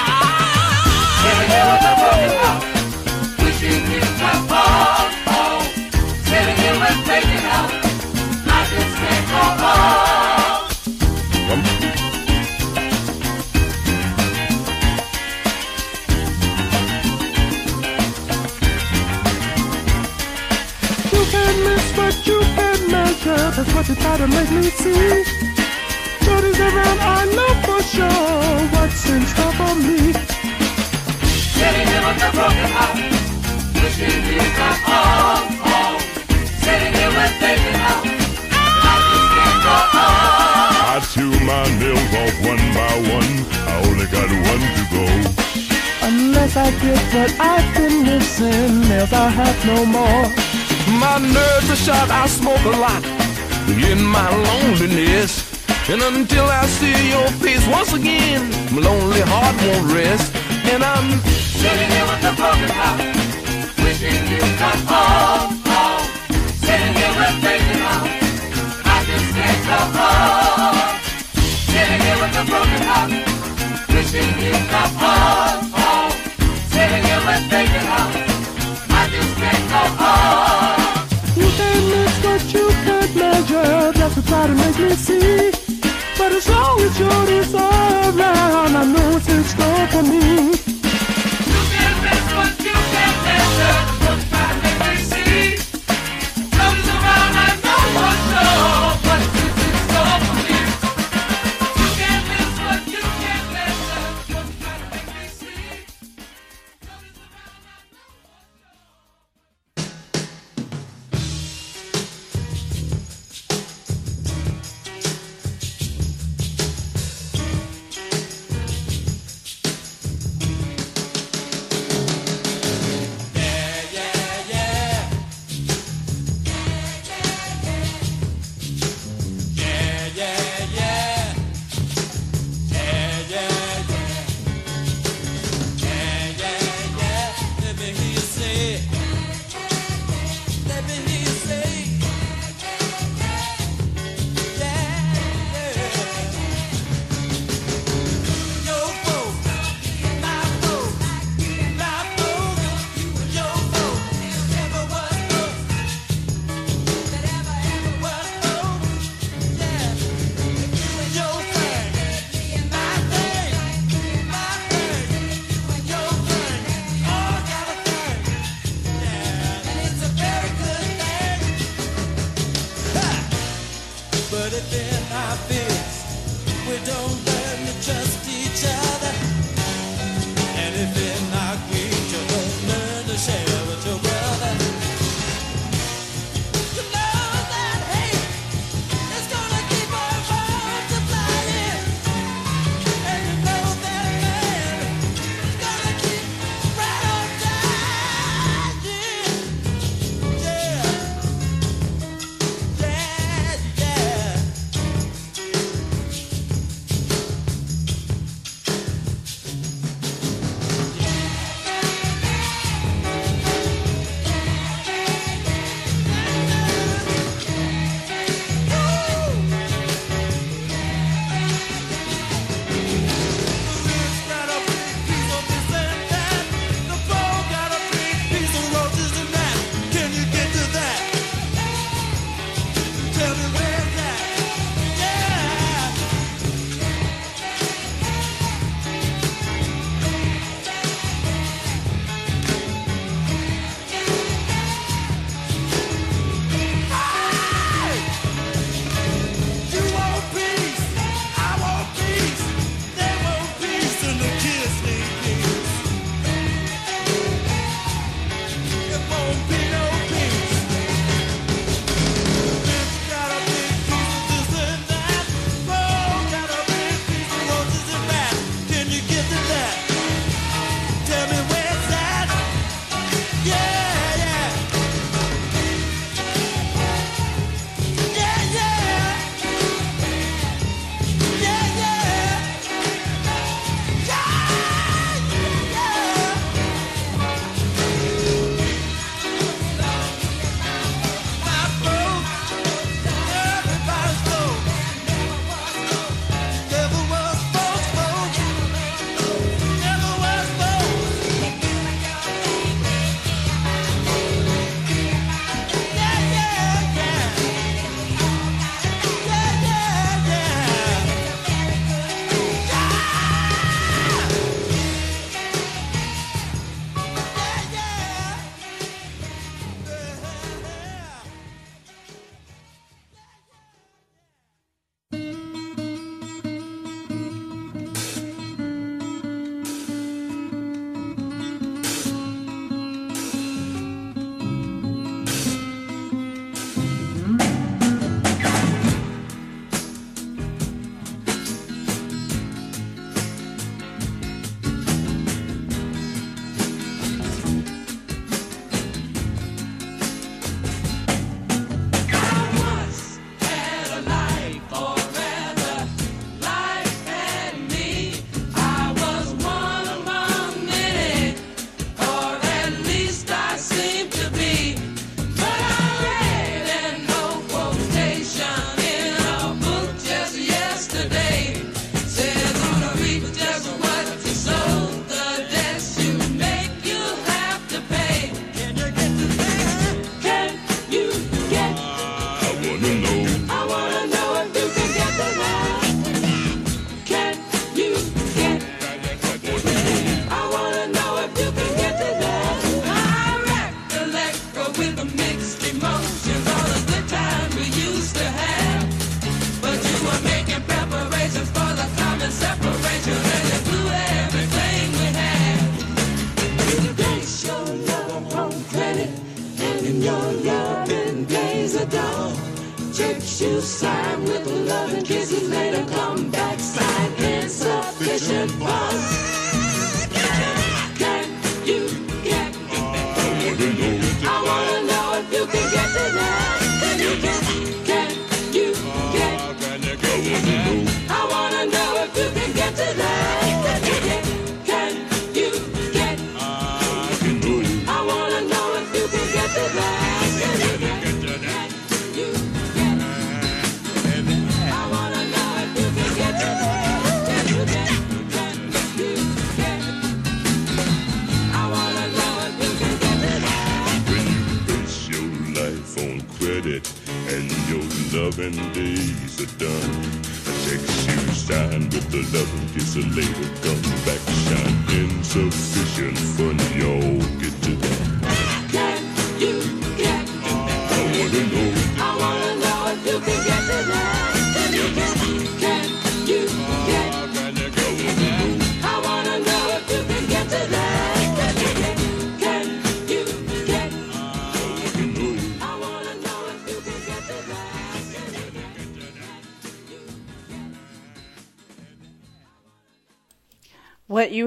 [SPEAKER 5] Else I'll have no more.
[SPEAKER 21] My nerves are shot, I smoke a lot in my loneliness. And until I see your face once again, my lonely heart won't rest. And I'm
[SPEAKER 10] Sitting here with a broken heart, wishing you come home, home. Sitting here with vacant heart, I just can't go home. Sitting here with a broken heart, wishing you come home. Sitting here with vacant heart, I can't.
[SPEAKER 5] You can miss what you can't measure, just to try to make me see. But as long as
[SPEAKER 10] you deserve now, and I know it's in store for me.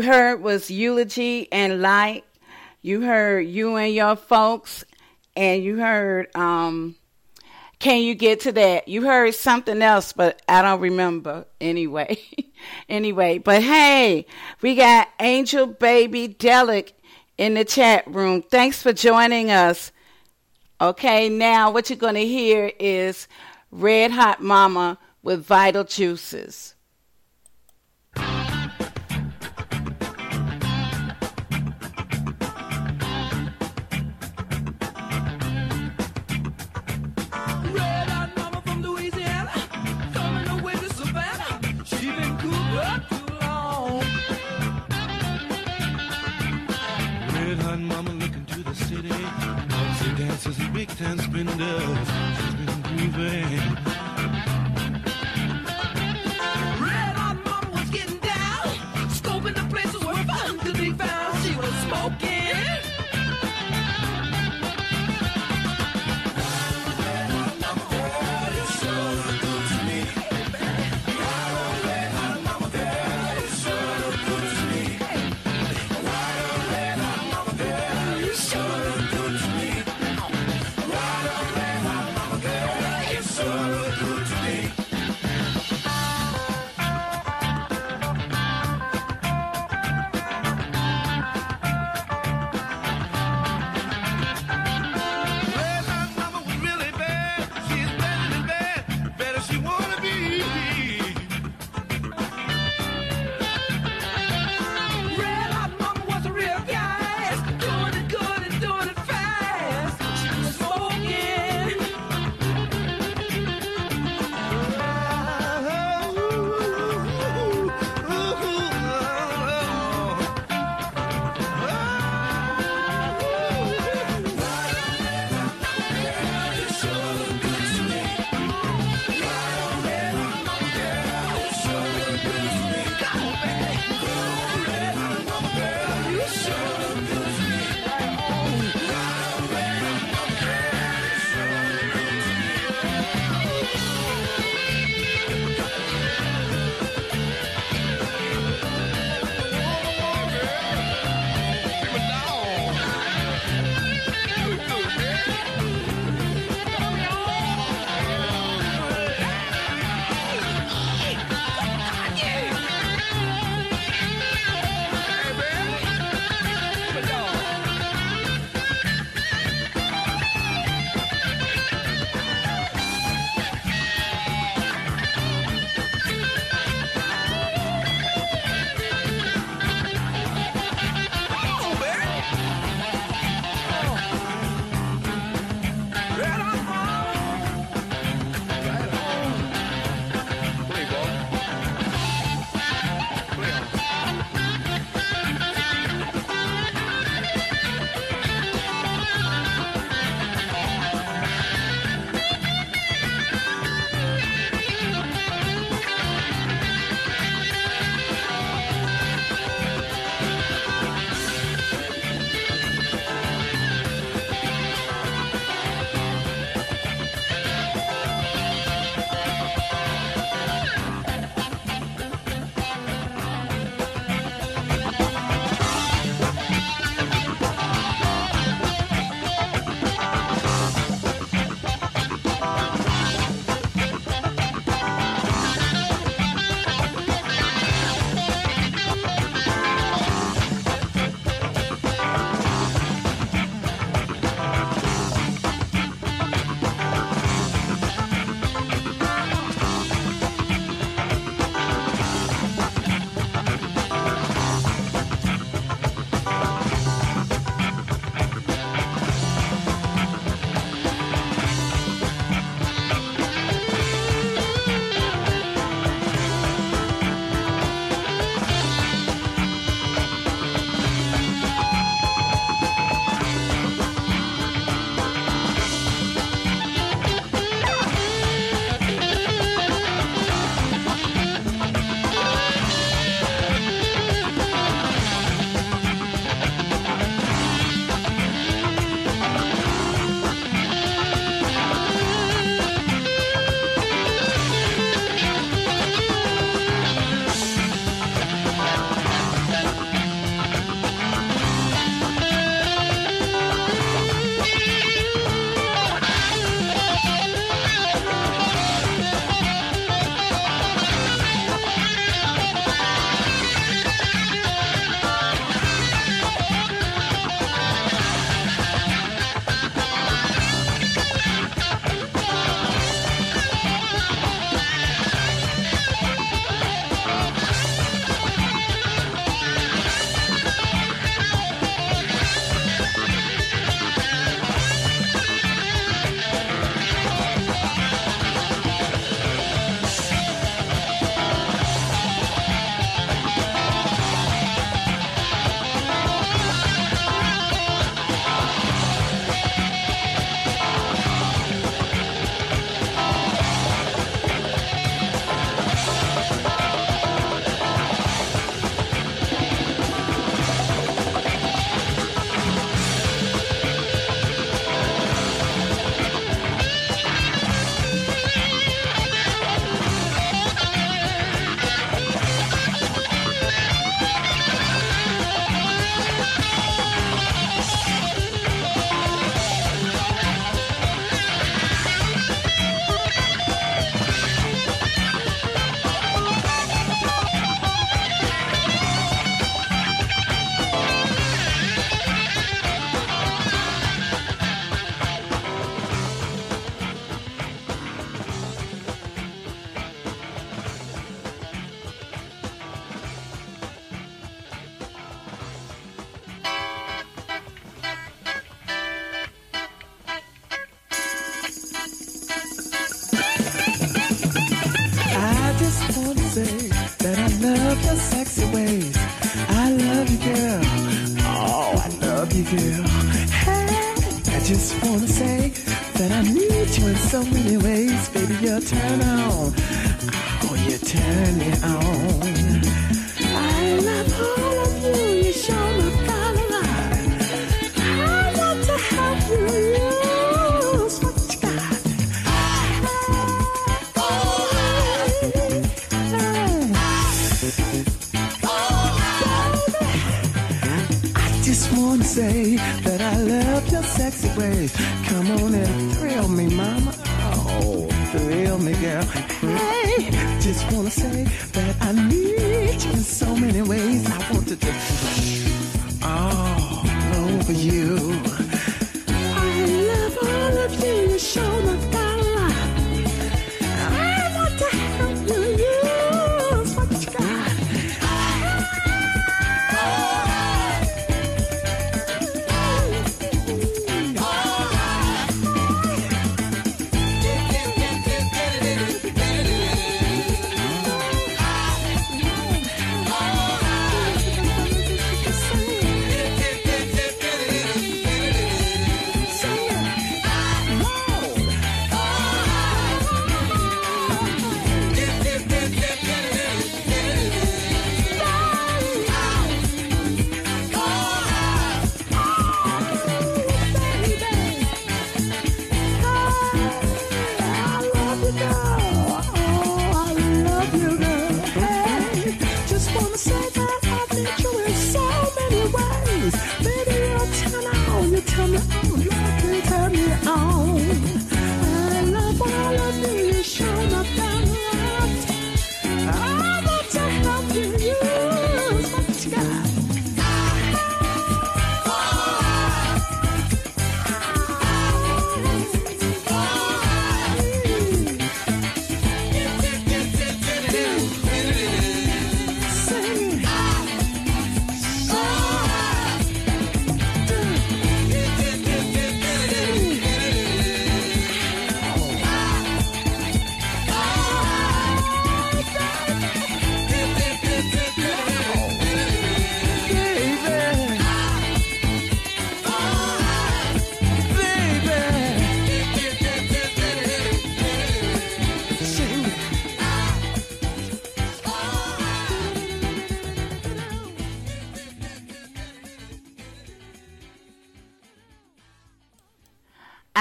[SPEAKER 22] You
[SPEAKER 3] heard was Eulogy and Light. You heard You and Your Folks. And you heard um, Can You Get to That? You heard something else, but I don't remember anyway. *laughs* anyway, but hey, we got Angel Baby Delic in the chat room. Thanks for joining us. Okay, now what you're going to hear is Red Hot Mama with Vital Juices.
[SPEAKER 10] city. She dances in big ten spindles. She's been
[SPEAKER 5] grieving.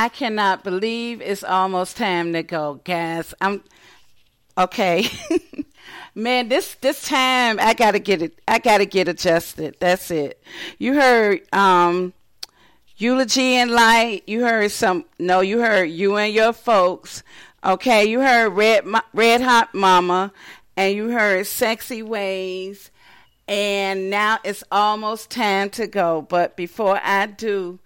[SPEAKER 5] I
[SPEAKER 3] cannot believe it's almost time to go, guys. I'm okay. *laughs* Man, this this time I gotta get it. I gotta get adjusted. That's it. You heard um, eulogy and light. You heard some. No, you heard you and your folks. Okay, you heard red red hot mama, and you heard sexy ways. And now it's almost time to go. But before I do,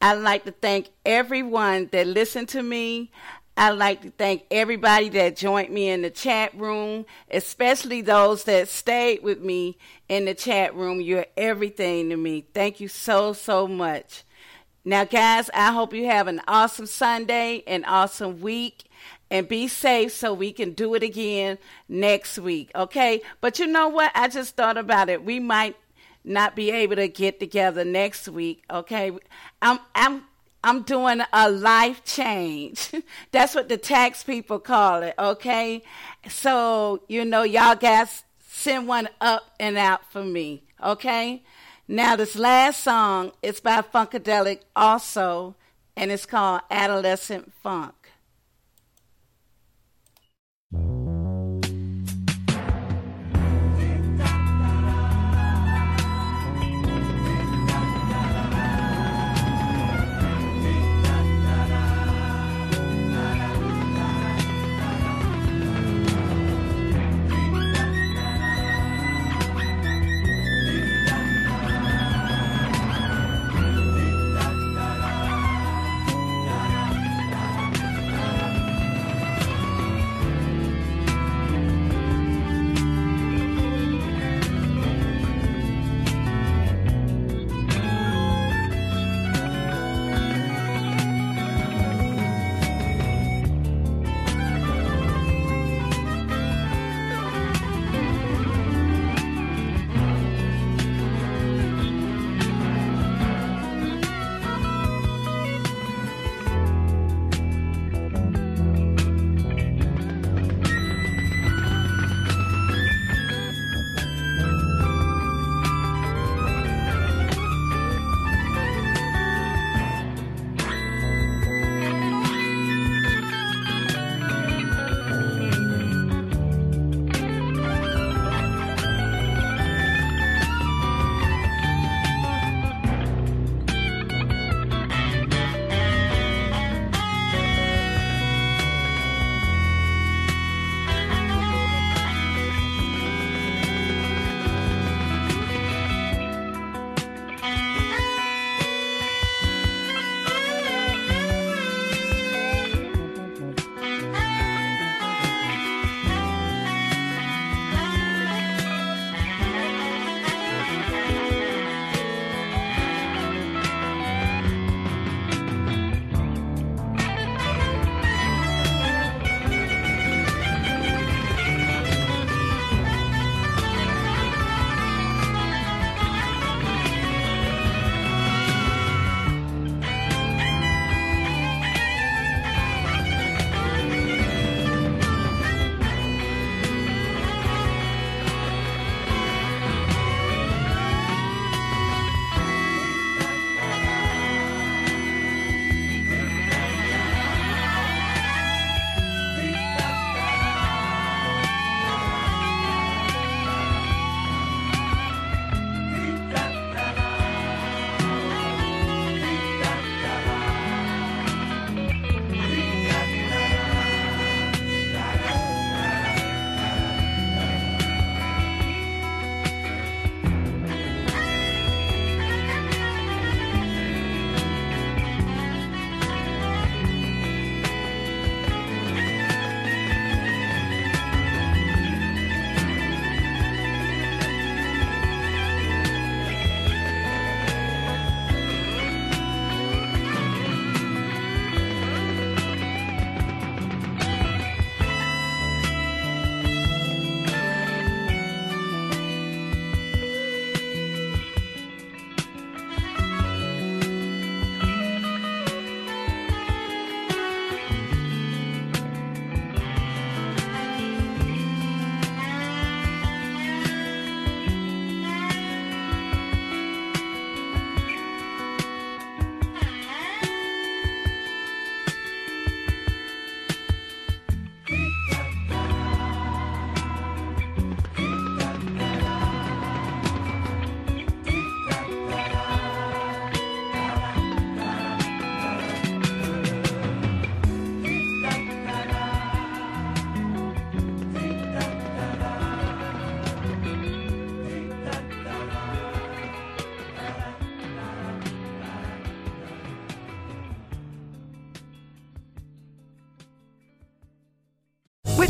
[SPEAKER 3] I'd like to thank everyone that listened to me. I'd like to thank everybody that joined me in the chat room, especially those that stayed with me in the chat room. You're everything to me. Thank you so, so much. Now, guys, I hope you have an awesome Sunday, an awesome week, and be safe so we can do it again next week, okay? But you know what? I just thought about it. We might not be able to get together next week, okay? I'm I'm I'm doing a life change. *laughs* That's what the tax people call it, okay? So, you know, y'all guys send one up and out for me, okay? Now, this last song is by Funkadelic also, and it's called Adolescent Funk.